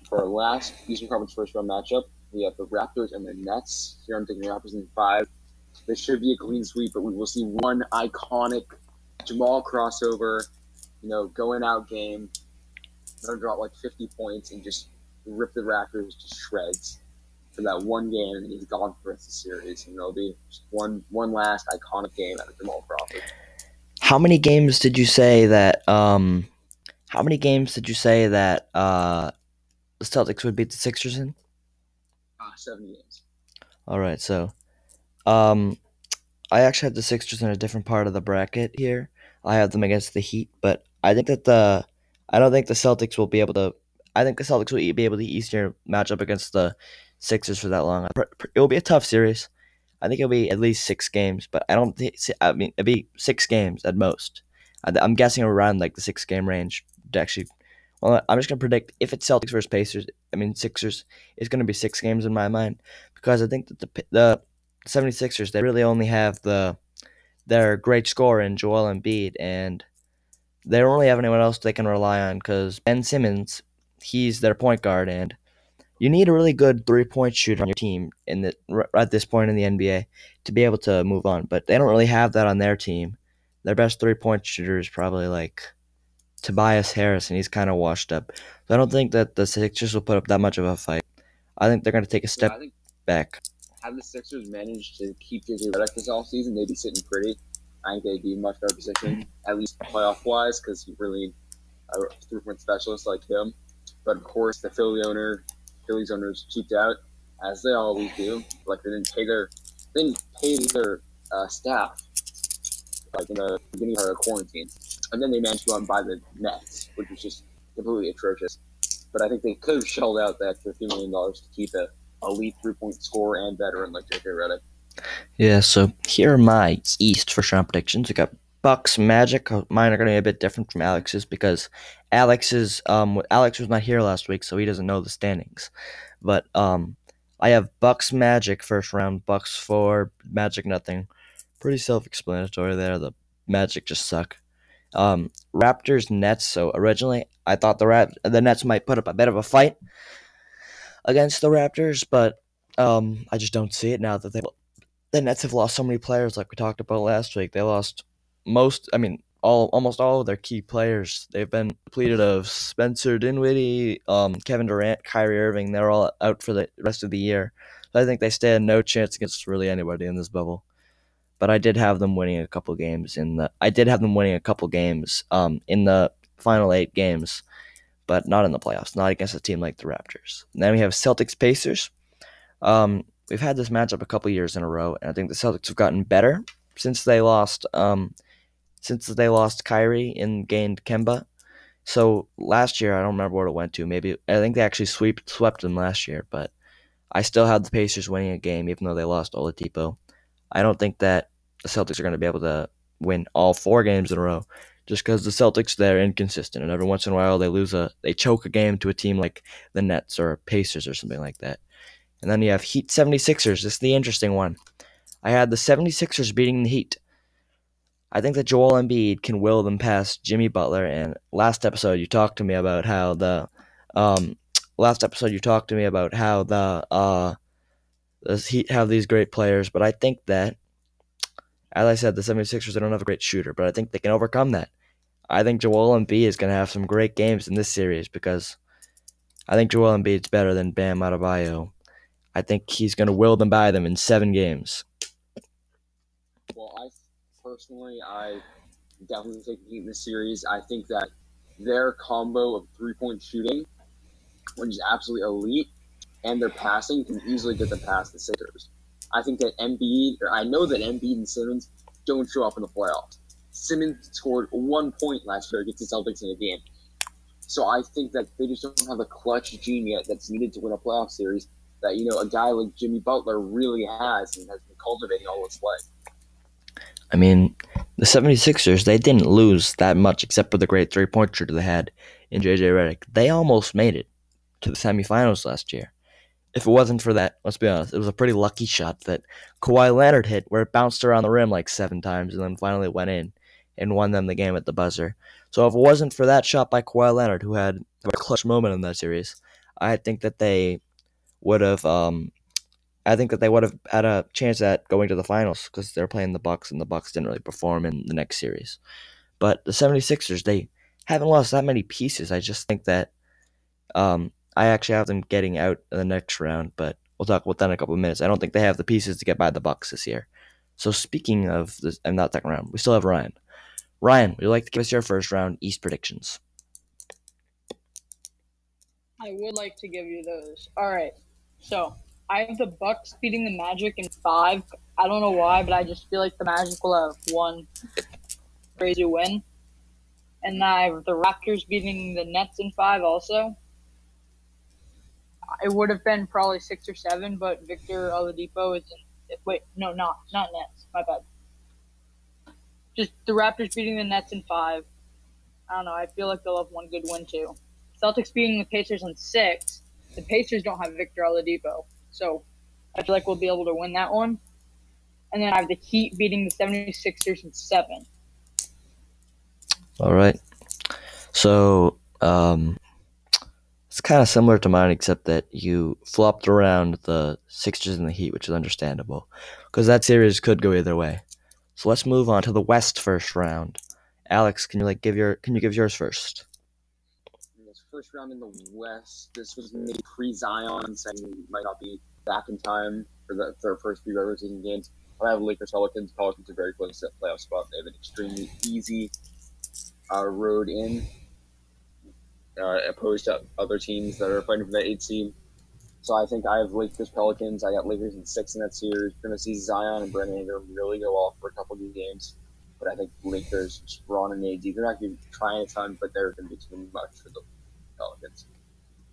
For our last Eastern Conference first round matchup, we have the Raptors and the Nets. Here I'm taking Raptors in five. This should be a clean sweep, but we will see one iconic Jamal crossover you know, going out game, gonna drop like 50 points and just rip the Raptors to shreds for that one game, and he's gone for the rest of the series. And it'll be one one last iconic game out of Jamal Crawford. How many games did you say that? Um, how many games did you say that uh, the Celtics would beat the Sixers in? Ah, seven games. All right, so um, I actually have the Sixers in a different part of the bracket here. I have them against the Heat, but I think that the I don't think the Celtics will be able to. I think the Celtics will be able to easier match up against the Sixers for that long. It will be a tough series. I think it'll be at least six games, but I don't think. I mean, it'll be six games at most. I'm guessing around like the six game range. To actually, well, I'm just gonna predict if it's Celtics versus Pacers. I mean, Sixers is gonna be six games in my mind because I think that the the 76ers they really only have the their great scorer in Joel Embiid and they don't really have anyone else they can rely on because Ben Simmons he's their point guard and you need a really good three point shooter on your team in the r- at this point in the NBA to be able to move on but they don't really have that on their team their best three point shooter is probably like Tobias Harris and he's kind of washed up so I don't think that the Sixers will put up that much of a fight I think they're going to take a Yeah, step think back had the Sixers managed to keep JJ Redick this offseason, they'd be sitting pretty. I think they'd be in much better position, at least playoff wise, because you really a three point specialist like him. But of course, the Philly owner, Phillies owners cheaped out, as they always do. Like they didn't pay their, they didn't pay their uh, staff, like in the beginning of quarantine, and then they managed to go and buy the Nets, which was just completely atrocious. But I think they could have shelled out that fifty million dollars to keep a elite three point scorer and veteran like JJ Redick. Yeah, so here are my East first round predictions. We got Bucks, Magic. Uh, Mine are going to be a bit different from Alex's because Alex's um Alex was not here last week, so he doesn't know the standings. But um, I have Bucks, Magic first round. Bucks four, Magic nothing. Pretty self-explanatory there. The Magic just suck. Um, Raptors, Nets. So originally, I thought the Rap- the Nets might put up a bit of a fight against the Raptors, but um, I just don't see it now that they the Nets have lost so many players, like we talked about last week. They lost most, I mean, all almost all of their key players. They've been depleted of Spencer Dinwiddie, um, Kevin Durant, Kyrie Irving. They're all out for the rest of the year. So I think they stand no chance against really anybody in this bubble. But I did have them winning a couple games in the. I did have them winning a couple games um, in the final eight games, but not in the playoffs. Not against a team like the Raptors. And then we have Celtics Pacers. Um, we've had this matchup a couple years in a row, and I think the Celtics have gotten better since they lost. Um, since they lost Kyrie and gained Kemba. So last year, I don't remember what it went to. Maybe I think they actually swept swept them last year, but I still had the Pacers winning a game, even though they lost Oladipo. I don't think that the Celtics are going to be able to win all four games in a row, just because the Celtics they're inconsistent, and every once in a while they lose a they choke a game to a team like the Nets or Pacers or something like that. And then you have Heat 76ers. This is the interesting one. I had the 76ers beating the Heat. I think that Joel Embiid can will them past Jimmy Butler. And last episode, you talked to me about how the um, last episode you talked to me about how the uh, the Heat have these great players, but I think that, as I said, the 76ers they don't have a great shooter, but I think they can overcome that. I think Joel Embiid is going to have some great games in this series because I think Joel Embiid's better than Bam Adebayo. I think he's going to will them by them in seven games. Personally, I definitely take the Heat in this series. I think that their combo of three point shooting, which is absolutely elite, and their passing can easily get them past the Sixers. I think that Embiid, or I know that Embiid and Simmons don't show up in the playoffs. Simmons scored one point last year against the Celtics in a game. So I think that they just don't have the clutch gene yet that's needed to win a playoff series that, you know, a guy like Jimmy Butler really has and has been cultivating all his life. I mean, the 76ers, they didn't lose that much except for the great three point shooter they had in JJ Redick. They almost made it to the semifinals last year. If it wasn't for that, let's be honest, it was a pretty lucky shot that Kawhi Leonard hit where it bounced around the rim like seven times and then finally went in and won them the game at the buzzer. So if it wasn't for that shot by Kawhi Leonard, who had a clutch moment in that series, I think that they would have um, I think that they would have had a chance at going to the finals because they're playing the Bucks and the Bucks didn't really perform in the next series. But the 76ers, they haven't lost that many pieces. I just think that um, I actually have them getting out in the next round, but we'll talk about that in a couple of minutes. I don't think they have the pieces to get by the Bucks this year. So speaking of this, and not second round, we still have Ryan. Ryan, would you like to give us your first round East predictions? I would like to give you those. All right. So I have the Bucks beating the Magic in five. I don't know why, but I just feel like the Magic will have one crazy win. And I have the Raptors beating the Nets in five also. It would have been probably six or seven, but Victor Oladipo is in. Wait, no, not not Nets. My bad. Just the Raptors beating the Nets in five. I don't know. I feel like they'll have one good win too. Celtics beating the Pacers in six. The Pacers don't have Victor Oladipo. So I feel like we'll be able to win that one. And then I have the Heat beating the 76ers in seven. All right. So um, it's kind of similar to mine, except that you flopped around the Sixers and the Heat, which is understandable because that series could go either way. So let's move on to the West first round. Alex, can you like give your can you give yours first? First round in the West. This was made pre Zion, saying he might not be back in time for the, their first few regular season games. I have Lakers Pelicans. Pelicans are very close to playoff spot. They have an extremely easy uh, road in, uh, opposed to other teams that are fighting for that eight seed. So I think I have Lakers Pelicans. I got Lakers in six in that series. Going to see Zion and Brandon Ingram really go off for a couple of games. But I think Lakers, Ron and AD, they're not going to be trying a ton, but they're going to be too much for the Pelicans.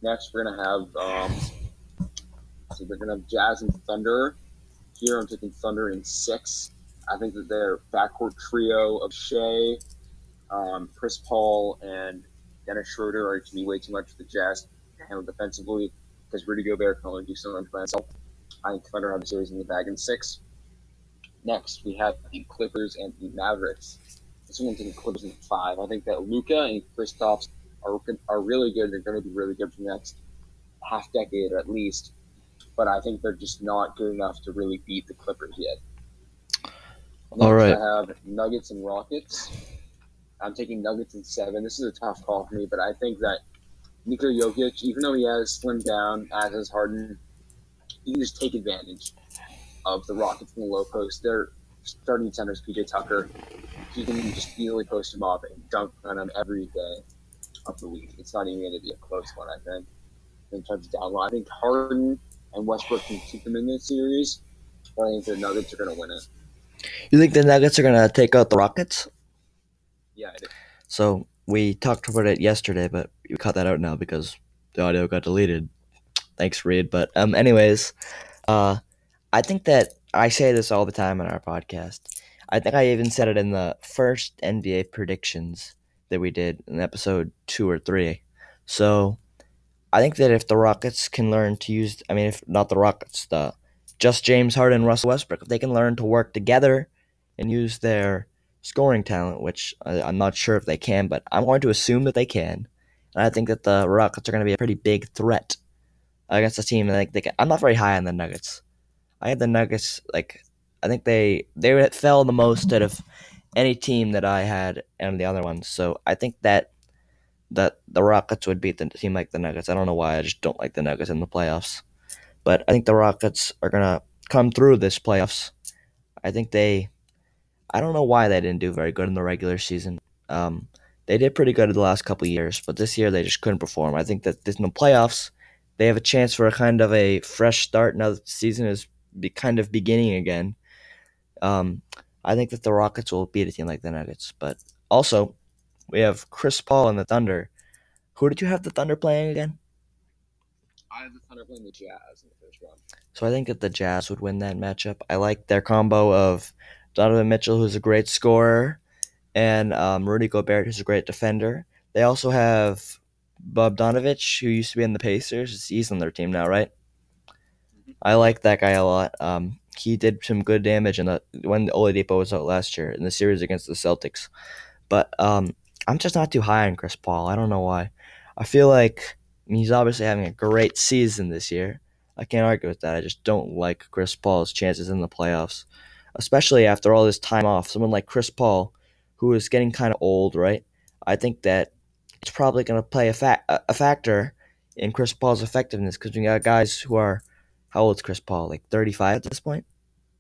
Next, we're gonna have um, so we're gonna have Jazz and Thunder. Here, I'm taking Thunder in six. I think that their backcourt trio of Shai, um, Chris Paul, and Dennis Schroeder are to be way too much for the Jazz to handle defensively because Rudy Gobert can only do so much by himself. I think Thunder have the series in the bag in six. Next, we have the Clippers and the Mavericks. This one I'm taking Clippers in five. I think that Luka and Kristaps are, are really good. They're going to be really good for the next half decade at least. But I think they're just not good enough to really beat the Clippers yet. Next, All right. I have Nuggets and Rockets. I'm taking Nuggets in seven. This is a tough call for me, but I think that Nikola Jokic, even though he has slimmed down, as has Harden, he can just take advantage of the Rockets in the low post. Their starting center is PJ Tucker. He can just easily post him up and dunk on him every day of the week. It's not even going to be a close one, I think. In terms of down low, I think Harden and Westbrook can keep them in this series, but I think the Nuggets are going to win it. You think the Nuggets are gonna take out the Rockets? Yeah, I do. So we talked about it yesterday, but we cut that out now because the audio got deleted. Thanks, Reid. But um, anyways, uh, I think that I say this all the time on our podcast. I think I even said it in the first NBA predictions that we did in episode two or three. So I think that if the Rockets can learn to use, I mean, if not the Rockets, the just James Harden and Russell Westbrook, if they can learn to work together and use their scoring talent, which I, I'm not sure if they can, but I'm going to assume that they can. And I think that the Rockets are going to be a pretty big threat against a team. Like they, can, I'm not very high on the Nuggets. I had the Nuggets like I think they they fell the most out of any team that I had and the other ones. So I think that that the Rockets would beat the team like the Nuggets. I don't know why. I just don't like the Nuggets in the playoffs. But I think the Rockets are gonna come through this playoffs. I think they. I don't know why they didn't do very good in the regular season. Um, they did pretty good in the last couple years, but this year they just couldn't perform. I think that in the playoffs, they have a chance for a kind of a fresh start now the season is be kind of beginning again. Um, I think that the Rockets will beat a team like the Nuggets, but also we have Chris Paul and the Thunder. Who did you have the Thunder playing again? I have the Thunder playing the Jazz in the first round. So I think that the Jazz would win that matchup. I like their combo of Donovan Mitchell, who's a great scorer, and um, Rudy Gobert, who's a great defender. They also have Bogdanovich, who used to be in the Pacers. He's on their team now, right? I like that guy a lot. Um, he did some good damage in the when Oladipo was out last year in the series against the Celtics. But um, I'm just not too high on Chris Paul. I don't know why. I feel like he's obviously having a great season this year. I can't argue with that. I just don't like Chris Paul's chances in the playoffs, especially after all this time off. Someone like Chris Paul, who is getting kind of old, right? I think that it's probably going to play a, fa- a factor in Chris Paul's effectiveness because we got guys who are how old is Chris Paul? Like 35 at this point,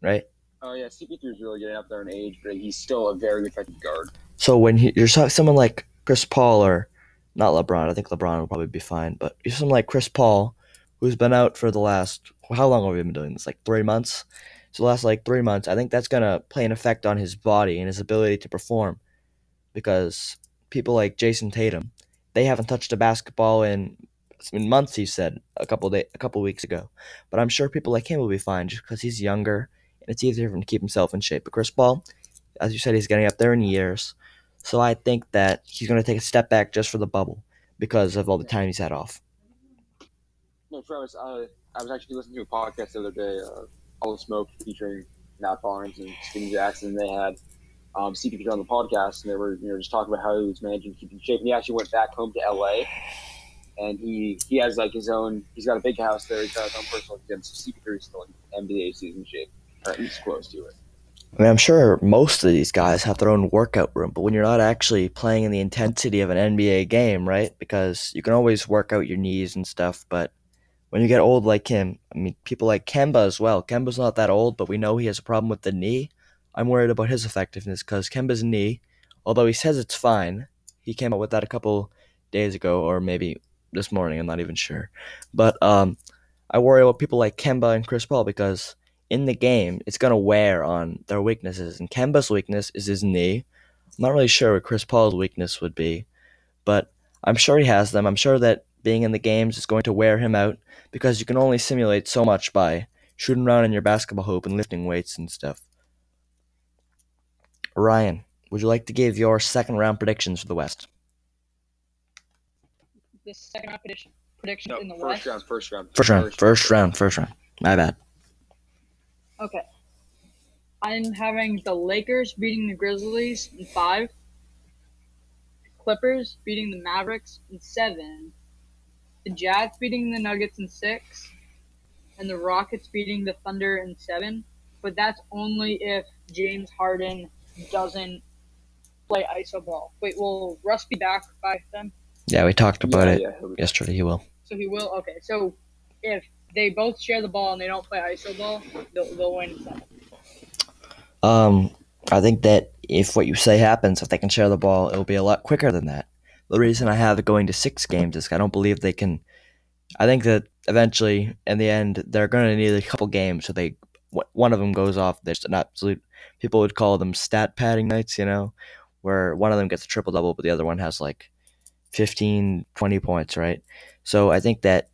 right? Oh yeah, CP3 is really getting up there in age, but he's still a very effective guard. So when he, you're someone like Chris Paul or not LeBron, I think LeBron will probably be fine, but you're someone like Chris Paul, who's been out for the last how long have we been doing this? Like three months. So the last like three months, I think that's gonna play an effect on his body and his ability to perform, because people like Jayson Tatum, they haven't touched a basketball in in months. He said a couple day, a couple weeks ago. But I'm sure people like him will be fine just because he's younger and it's easier for him to keep himself in shape. But Chris Paul, as you said, he's getting up there in years, so I think that he's going to take a step back just for the bubble because of all the time he's had off. No, Travis, I, I was actually listening to a podcast the other day, uh, All the Smoke, featuring Matt Barnes and Stephen Jackson. They had um, CP on the podcast, and they were you know just talking about how he was managing to keep in shape. And he actually went back home to LA and he he has like his own. He's got a big house there. He's got his own personal gym. So CP3 is still in NBA season shape, or at least close to it. I mean, I'm sure most of these guys have their own workout room, but when you're not actually playing in the intensity of an NBA game, right? Because you can always work out your knees and stuff, but when you get old like him, I mean, people like Kemba as well. Kemba's not that old, but we know he has a problem with the knee. I'm worried about his effectiveness because Kemba's knee, although he says it's fine, he came up with that a couple days ago, or maybe this morning. I'm not even sure, but um, I worry about people like Kemba and Chris Paul because in the game it's gonna wear on their weaknesses. And Kemba's weakness is his knee. I'm not really sure what Chris Paul's weakness would be, but I'm sure he has them. I'm sure that being in the games is going to wear him out because you can only simulate so much by shooting around in your basketball hoop and lifting weights and stuff. Ryan, would you like to give your second round predictions for the West? The second round prediction prediction No, in the first West. round, first round, First round, first round, first round. My bad. Okay. I'm having the Lakers beating the Grizzlies in five. Clippers beating the Mavericks in seven. The Jazz beating the Nuggets in six. And the Rockets beating the Thunder in seven. But that's only if James Harden doesn't play iso ball. Wait, will Russ be back by then? Yeah, we talked about yeah, it yeah, yesterday. He will. So he will. Okay, so if they both share the ball and they don't play iso ball, they'll, they'll win seven. Um, I think that if what you say happens, if they can share the ball, it'll be a lot quicker than that. The reason I have it going to six games is I don't believe they can. I think that eventually, in the end, they're going to need a couple games so they one of them goes off. There's an absolute. People would call them stat padding nights, you know, where one of them gets a triple double, but the other one has like 15, 20 points, right? So I think that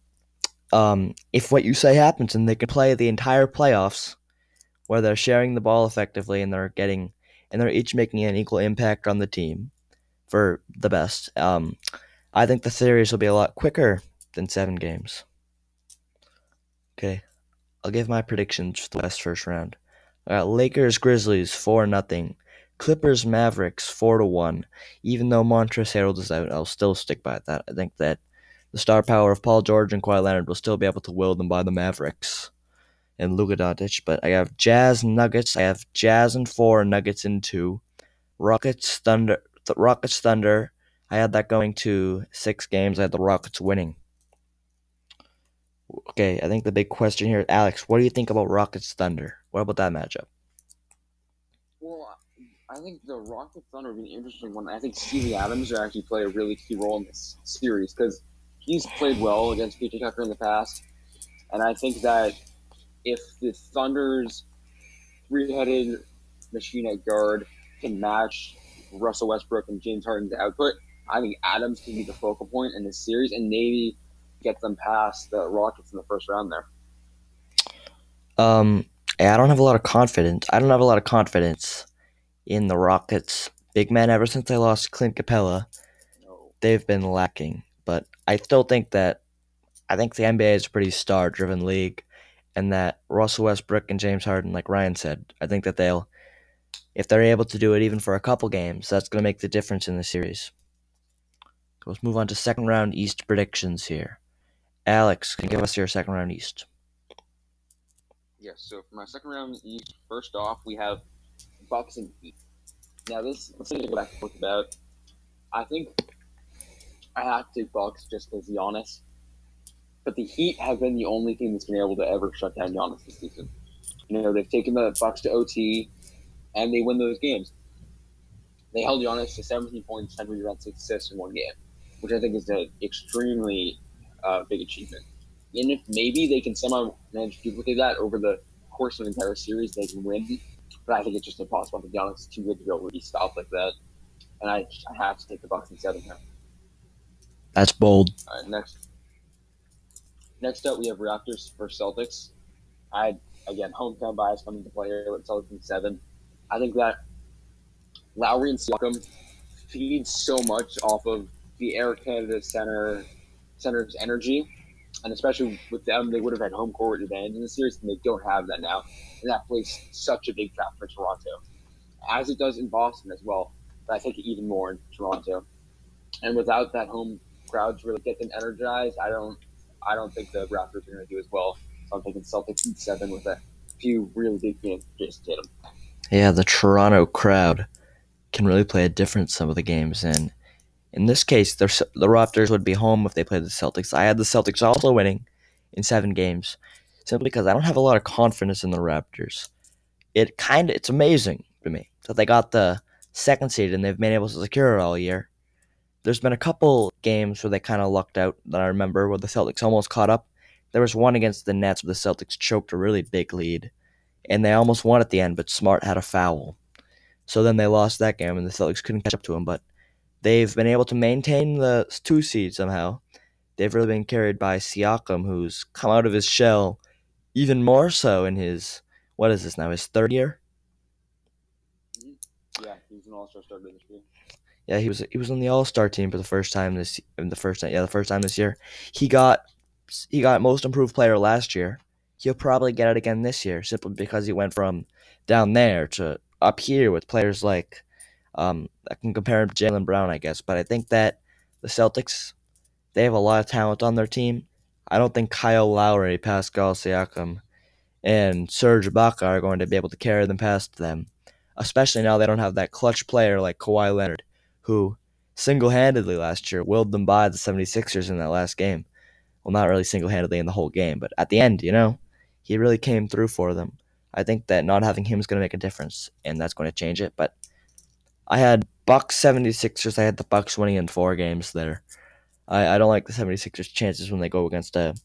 um, if what you say happens and they can play the entire playoffs where they're sharing the ball effectively and they're getting and they're each making an equal impact on the team for the best. Um, I think the series will be a lot quicker than seven games. Okay, I'll give my predictions for the West first round. I got Lakers Grizzlies four nothing, Clippers Mavericks four to one. Even though Montrezl Harrell is out, I'll still stick by that. I think that the star power of Paul George and Kawhi Leonard will still be able to will them by the Mavericks and Luka Doncic. But I have Jazz Nuggets. I have Jazz in four, Nuggets in two. Rockets Thunder. Th- Rockets Thunder. I had that going to six games. I had the Rockets winning. Okay, I think the big question here, Alex, what do you think about Rockets Thunder? What about that matchup? I think the Rocket Thunder would be an interesting one. I think Steven Adams would actually play a really key role in this series because he's played well against PJ Tucker in the past, and I think that if the Thunder's three-headed machine at guard can match Russell Westbrook and James Harden's output, I think Adams can be the focal point in this series and maybe get them past the Rockets in the first round there. Um, I don't have a lot of confidence. I don't have a lot of confidence in the Rockets big man ever since they lost Clint Capela. They've been lacking. But I still think that I think the NBA is a pretty star driven league and that Russell Westbrook and James Harden, like Ryan said, I think that they'll if they're able to do it even for a couple games, that's gonna make the difference in the series. Let's move on to second round East predictions here. Alex, can you give us your second round East? Yes, so for my second round East, first off, we have Bucks and Heat. Now, this, let's go back and forth about. I think I have to Bucks just because Giannis. But the Heat have been the only team that's been able to ever shut down Giannis this season. You know, they've taken the Bucks to OT, and they win those games. They held Giannis to 17 points, 10 rebounds, 6 assists in one game, which I think is an extremely uh, big achievement. And if maybe they can somehow manage to duplicate that over the course of an entire series, they can win. But I think it's just impossible. I think Giannis is too good to be able to be stopped like that. And I, I have to take the Bucks in seven here. That's bold. All right, next. Next up, we have Raptors versus Celtics. I again hometown bias coming to play here with Celtics in seven. I think that Lowry and Siakam feed so much off of the Air Canada center center's energy, and especially with them, they would have had home court advantage in the series, and they don't have that now, and that plays such a big trap for Toronto, as it does in Boston as well. But I think even more in Toronto, and without that home crowd to really get them energized, I don't, I don't think the Raptors are going to do as well. So I'm thinking Celtics in seven with a few really big games. Jayson Tatum. Yeah, the Toronto crowd can really play a difference some of the games, and in this case, the the Raptors would be home if they played the Celtics. I had the Celtics also winning in seven games, simply because I don't have a lot of confidence in the Raptors. It kind of it's amazing to me that they got the second seed and they've been able to secure it all year. There's been a couple games where they kind of lucked out that I remember where the Celtics almost caught up. There was one against the Nets where the Celtics choked a really big lead, and they almost won at the end, but Smart had a foul. So then they lost that game, and the Celtics couldn't catch up to them. But they've been able to maintain the two seed somehow. They've really been carried by Siakam, who's come out of his shell even more so in his what is this now? His third year? Yeah, he's an All-Star starter this year. Yeah, he was he was on the All Star team for the first time this in the first yeah the first time this year. He got he got Most Improved Player last year. He'll probably get it again this year simply because he went from down there to up here with players like um, I can compare him to Jaylen Brown, I guess. But I think that the Celtics they have a lot of talent on their team. I don't think Kyle Lowry, Pascal Siakam, and Serge Ibaka are going to be able to carry them past them. especially now they don't have that clutch player like Kawhi Leonard, who single handedly last year willed them by the 76ers in that last game. Well, not really single handedly in the whole game, but at the end, you know, he really came through for them. I think that not having him is going to make a difference, and that's going to change it. But I had Bucks 76ers. I had the Bucks winning in four games there. I, I don't like the 76ers' chances when they go against a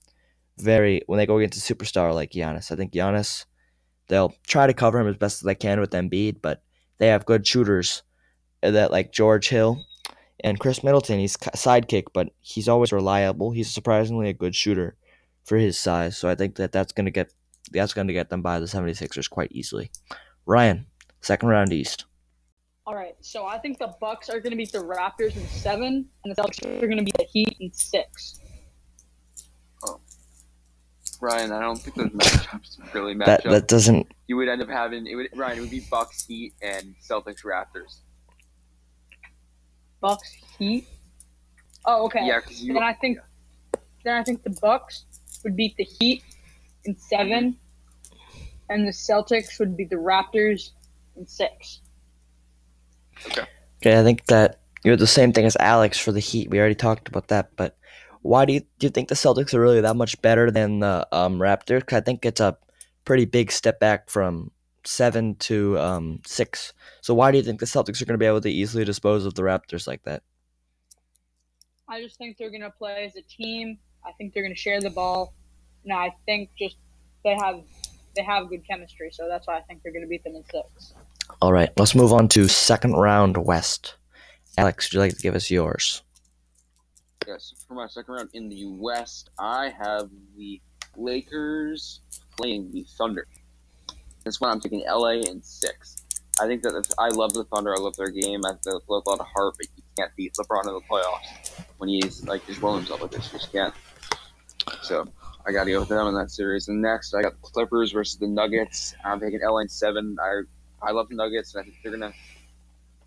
very when they go against a superstar like Giannis. I think Giannis they'll try to cover him as best as they can with Embiid, but they have good shooters that like George Hill and Khris Middleton. He's sidekick, but he's always reliable. He's surprisingly a good shooter for his size. So I think that that's to get that's going to get them by the 76ers quite easily. Ryan, second round East. All right, so I think the Bucks are going to beat the Raptors in seven, and the Celtics are going to beat the Heat in six. Oh. Ryan, I don't think those matchups really match That up. that doesn't You would end up having it would Ryan. It would be Bucks, Heat, and Celtics, Raptors. Bucks Heat. Oh, okay. Yeah, because you. Then I think, then I think the Bucks would beat the Heat in seven, and the Celtics would beat the Raptors in six. Okay, I think that you're the same thing as Alex for the Heat. We already talked about that, but why do you do you think the Celtics are really that much better than the um, Raptors? 'Cause I think it's a pretty big step back from seven to um, six. So why do you think the Celtics are going to be able to easily dispose of the Raptors like that? I just think they're going to play as a team. I think they're going to share the ball, and I think just they have they have good chemistry. So that's why I think they're going to beat them in six. All right, let's move on to second round West. Alex, would you like to give us yours? Yes, for my second round in the West, I have the Lakers playing the Thunder. This one I'm taking LA in six. I think that I love the Thunder. I love their game. I have a lot of heart, but you can't beat LeBron in the playoffs when he's like just rolling himself like this. You just can't. So I got to go with them in that series. And next, I got the Clippers versus the Nuggets. I'm taking LA in seven. I I love the Nuggets, and I think they're gonna.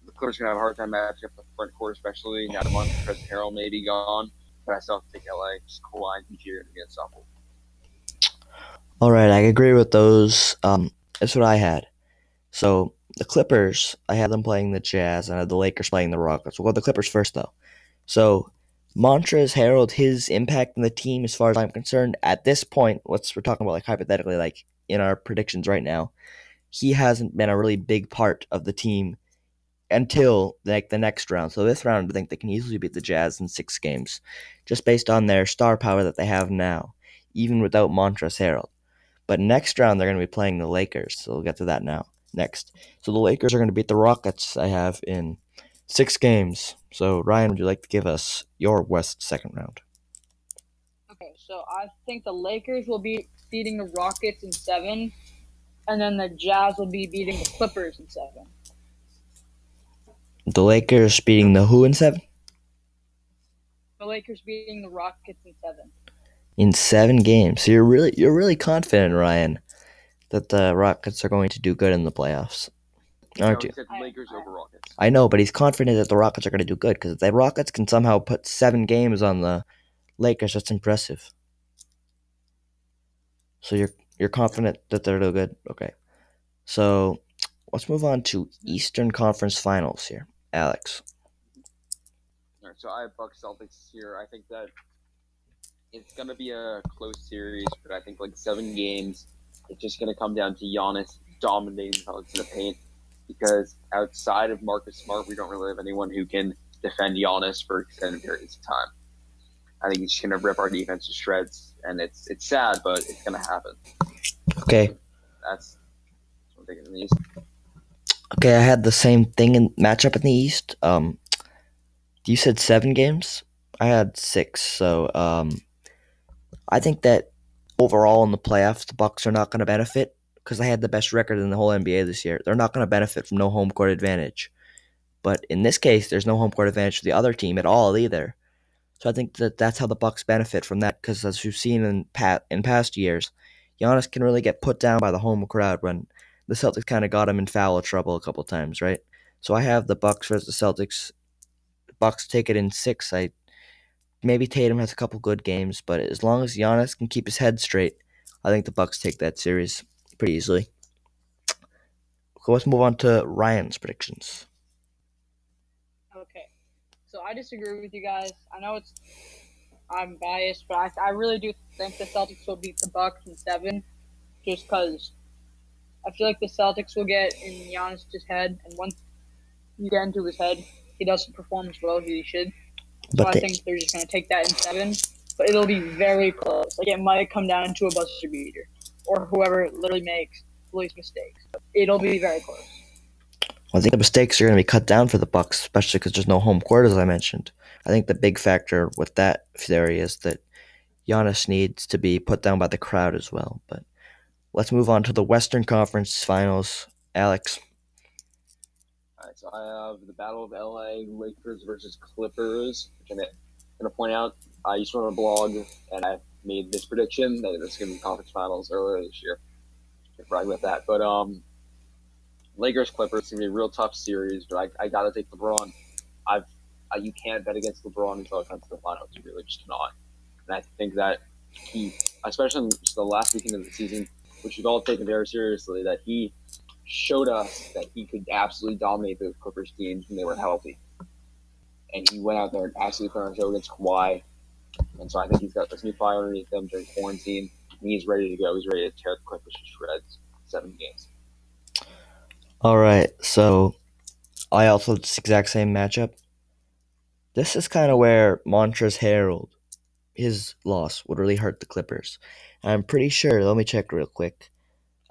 The Clippers gonna have a hard time matching up the front court, especially now that Montrezl Harrell may be gone. But I still take LA. Just Kawhi and PG are gonna unstoppable. All right, I agree with those. Um, that's what I had. So the Clippers, I had them playing the Jazz, and I had the Lakers playing the Rockets. We'll go the Clippers first, though. So Montrezl Harrell, his impact in the team, as far as I'm concerned, at this point, let's we're talking about like hypothetically, like in our predictions right now, he hasn't been a really big part of the team until like the next round. So this round, I think they can easily beat the Jazz in six games, just based on their star power that they have now, even without Montrezl Harrell. But next round, they're going to be playing the Lakers. So we'll get to that now. Next. So the Lakers are going to beat the Rockets, I have, in six games. So, Ryan, would you like to give us your West second round? Okay, so I think the Lakers will be beating the Rockets in seven, and then the Jazz will be beating the Clippers in seven. The Lakers beating the who in seven? The Lakers beating the Rockets in seven. In seven games. So you're really you're really confident, Ryan, that the Rockets are going to do good in the playoffs. Aren't you? I- Lakers over Rockets. I know, but he's confident that the Rockets are going to do good because if the Rockets can somehow put seven games on the Lakers, that's impressive. So you're you're confident that they're do good. Okay, so let's move on to Eastern Conference Finals here, Alex. All right, so I have Bucks Celtics here. I think that it's gonna be a close series, but I think like seven games. It's just gonna come down to Giannis dominating the Pelicans in the paint because outside of Marcus Smart, we don't really have anyone who can defend Giannis for extended periods of time. I think he's just gonna rip our defense to shreds, and it's it's sad, but it's gonna happen. Okay, That's, that's what I'm thinking in the East. okay, I had the same thing in matchup in the East. Um, you said seven games. I had six. So um, I think that overall in the playoffs, the Bucks are not going to benefit because they had the best record in the whole NBA this year. They're not going to benefit from no home court advantage. But in this case, there's no home court advantage for the other team at all either. So I think that that's how the Bucks benefit from that because as we've seen in pat in past years, Giannis can really get put down by the home crowd when the Celtics kind of got him in foul trouble a couple times, right? So I have the Bucks versus the Celtics. Bucks take it in six. I maybe Tatum has a couple good games, but as long as Giannis can keep his head straight, I think the Bucks take that series pretty easily. Okay, let's move on to Ryan's predictions. So I disagree with you guys. I know it's I'm biased, but I, I really do think the Celtics will beat the Bucks in seven, just because I feel like the Celtics will get in Giannis's head, and once you get into his head, he doesn't perform as well as he should. So But I they, think they're just gonna take that in seven, but it'll be very close. Like it might come down to a buzzer beater, or whoever literally makes the least mistakes. It'll be very close. I think the mistakes are going to be cut down for the Bucks, especially because there's no home court, as I mentioned. I think the big factor with that theory is that Giannis needs to be put down by the crowd as well. But let's move on to the Western Conference Finals. Alex, All right, so I have the Battle of LA Lakers versus Clippers, I'm going to point out. I used to run a blog, and I made this prediction that it's going to be conference finals earlier this year. Brag about that. But um, Lakers Clippers is to be a real tough series, but I, I got to take LeBron. I've I, you can't bet against LeBron until it comes to the finals. You really just cannot. And I think that he, especially the last weekend of the season, which we've all taken very seriously, that he showed us that he could absolutely dominate the Clippers teams when they were healthy. And he went out there and absolutely put on a show against Kawhi. And so I think he's got this new fire underneath him during quarantine. And he's ready to go. He's ready to tear the Clippers to shreds. Seven games. All right, so I also had this exact same matchup. This is kind of where Montrezl Harrell, his loss would really hurt the Clippers. And I'm pretty sure. Let me check real quick.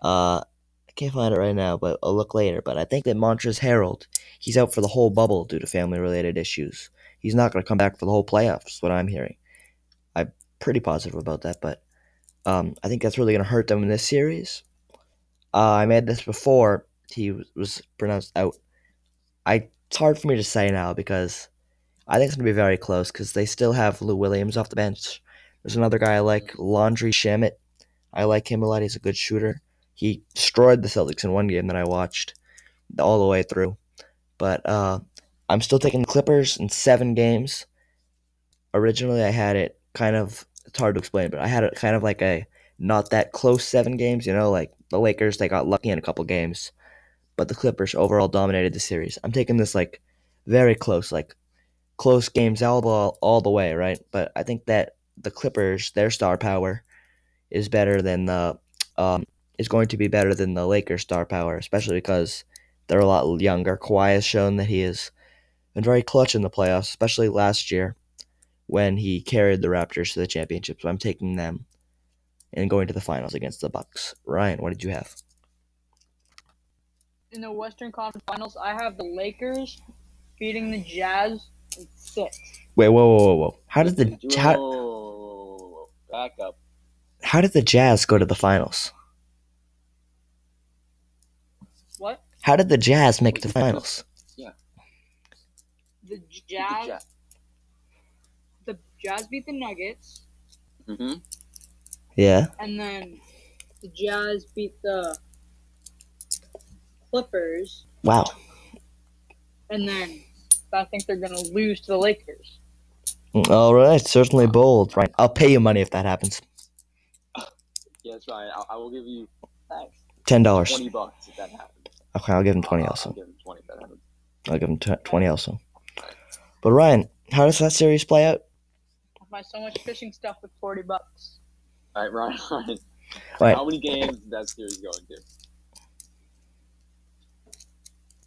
Uh, I can't find it right now, but I'll look later. But I think that Montrezl Harrell, he's out for the whole bubble due to family-related issues. He's not going to come back for the whole playoffs. What I'm hearing. I'm pretty positive about that, but um, I think that's really going to hurt them in this series. Uh, I made this before he was- pronounced out. I it's hard for me to say now because I think it's gonna be very close because they still have Lou Williams off the bench. There's another guy I like, Landry Shamet. I like him a lot. He's a good shooter. He destroyed the Celtics in one game that I watched all the way through. But uh, I'm still taking the Clippers in seven games. Originally, I had it kind of it's hard to explain, but I had it kind of like a not that close seven games. You know, like the Lakers, they got lucky in a couple games, but the Clippers overall dominated the series. I'm taking this like very close, like close games all the all the way, right? But I think that the Clippers, their star power, is better than the um is going to be better than the Lakers' star power, especially because they're a lot younger. Kawhi has shown that he has been very clutch in the playoffs, especially last year when he carried the Raptors to the championship. So I'm taking them and going to the finals against the Bucks. Ryan, what did you have? In the Western Conference Finals, I have the Lakers beating the Jazz in six. Wait, whoa, whoa, whoa, whoa! How did the Whoa, how, whoa, whoa, whoa, whoa. back up? how did the Jazz go to the finals? What? How did the Jazz make it to the finals? Yeah. The Jazz. The Jazz beat the Nuggets, Mm-hmm. Yeah. and then the Jazz beat the Clippers, Wow. and then I think they're gonna lose to the Lakers. All right, certainly bold. Right, I'll pay you money if that happens. Yeah, that's right. I, I will give you thanks. Ten dollars. Twenty bucks if that happens. Okay, I'll give him twenty I'll- also. I'll give him twenty if that happens. I'll give him t- twenty also. But Ryan, how does that series play out? I buy so much fishing stuff with forty bucks. All right, Ryan. Ryan. Right. How many games is that series going to?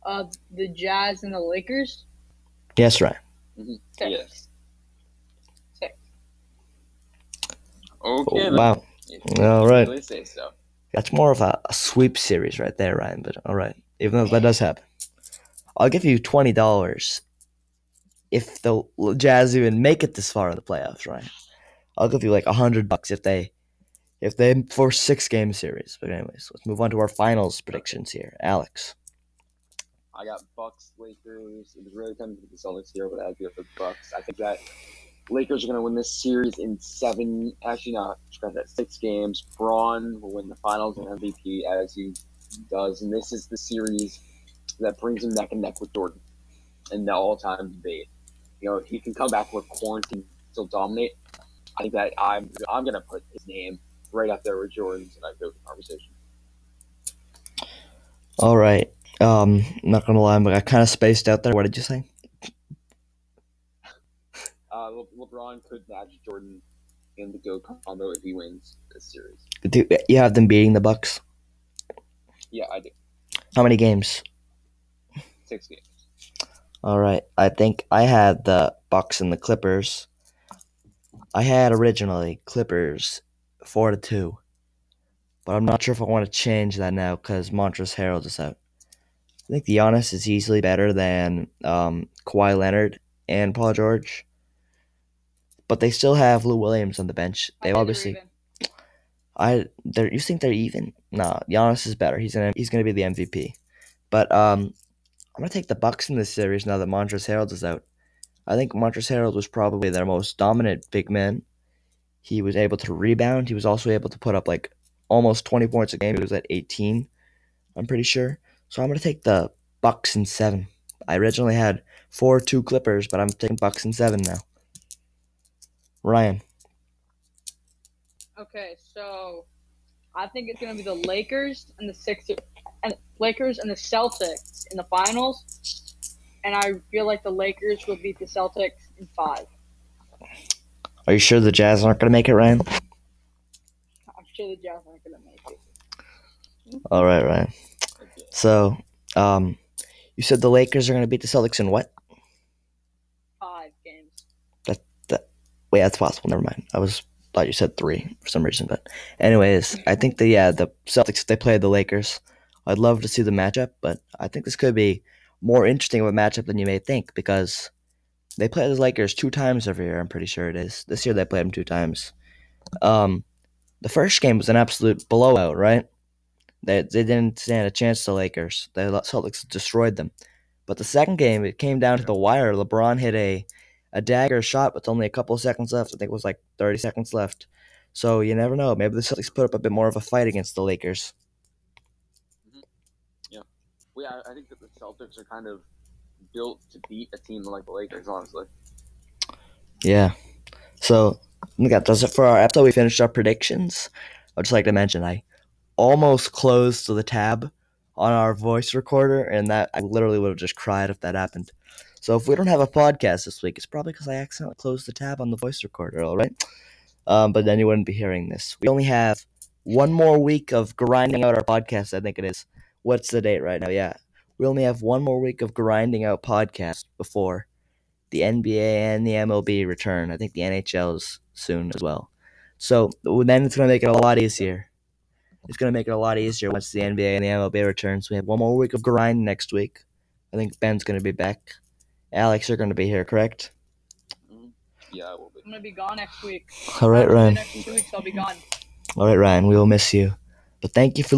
Uh, the Jazz and the Lakers. Yes, Ryan. Six. Yes. Six. Okay. then. wow, All right. Really say so. that's more of a, a sweep series right there, Ryan. But all right, even though that does happen, I'll give you twenty dollars if the Jazz even make it this far in the playoffs, Ryan. I'll give you like a hundred bucks if they if they for six game series. But anyways, let's move on to our finals predictions here, Alex. I got Bucks, Lakers. It was really tempting to the Celtics here, but I go for the Bucks. I think that Lakers are going to win this series in seven. Actually, not scratch that. Six games. Bron will win the Finals and MVP as he does, and this is the series that brings him neck and neck with Jordan in the all-time debate. You know, he can come back with quarantine, still dominate. I think that I'm I'm going to put his name right up there with Jordan's, and I go the conversation. All right, Um, not gonna lie, but I kind of spaced out there. What did you say? Uh, Le- LeBron could match Jordan in the go combo if he wins this series. Do you have them beating the Bucks? Yeah, I do. How many games? Six games. All right. I think I had the Bucks and the Clippers. I had originally Clippers four to two, but I'm not sure if I want to change that now because Montrezl Harrell is out. I think Giannis is easily better than um, Kawhi Leonard and Paul George, but they still have Lou Williams on the bench. They obviously. I they you think they're even? No, Giannis is better. He's gonna he's gonna be the MVP. But um, I'm gonna take the Bucks in this series now that Montrezl Harrell is out. I think Montrezl Harrell was probably their most dominant big man. He was able to rebound. He was also able to put up like almost 20 points a game. He was at 18, I'm pretty sure. So I'm gonna take the Bucks and seven. I originally had four two Clippers, but I'm taking Bucks and seven now. Ryan, Okay, so I think it's gonna be the Lakers and the Sixers, and Lakers and the Celtics in the finals, and I feel like the Lakers will beat the Celtics in five. are you sure the Jazz aren't gonna make it, Ryan? I'm sure the Jazz aren't gonna make it. All right, Ryan. So, um, you said the Lakers are gonna beat the Celtics in what? Five games. That that Wait, that's possible. Never mind. I was thought you said three for some reason, but anyways, I think the yeah the Celtics they play the Lakers. I'd love to see the matchup, but I think this could be more interesting of a matchup than you may think because they play the Lakers two times every year. I'm pretty sure it is. This year they played them two times. Um, the first game was an absolute blowout, right? They they didn't stand a chance to Lakers. The Celtics destroyed them. But the second game, it came down to the wire. LeBron hit a a dagger shot with only a couple of seconds left. I think it was like 30 seconds left. So you never know. Maybe the Celtics put up a bit more of a fight against the Lakers. Mm-hmm. Yeah, Well, yeah, I think that the Celtics are kind of built to beat a team like the Lakers, honestly. Yeah. So that does it for our episode. We finished our predictions. I'd just like to mention I almost closed the tab on our voice recorder, and that I literally would have just cried if that happened. So if we don't have a podcast this week, it's probably because I accidentally closed the tab on the voice recorder. All right. Um, but then you wouldn't be hearing this. We only have one more week of grinding out our podcast. I think it is. What's the date right now? Yeah, we only have one more week of grinding out podcast before the NBA and the MLB return. I think the NHL is soon as well. So then it's going to make it a lot easier. It's going to make it a lot easier once the NBA and the MLB returns. We have one more week of grind next week. I think Ben's going to be back. Alex, you're going to be here, correct? Mm-hmm. Yeah, it will be. I'm gonna be gone next week. All right, For the Ryan. Next two weeks, I'll be gone. All right, Ryan. We will miss you. But thank you for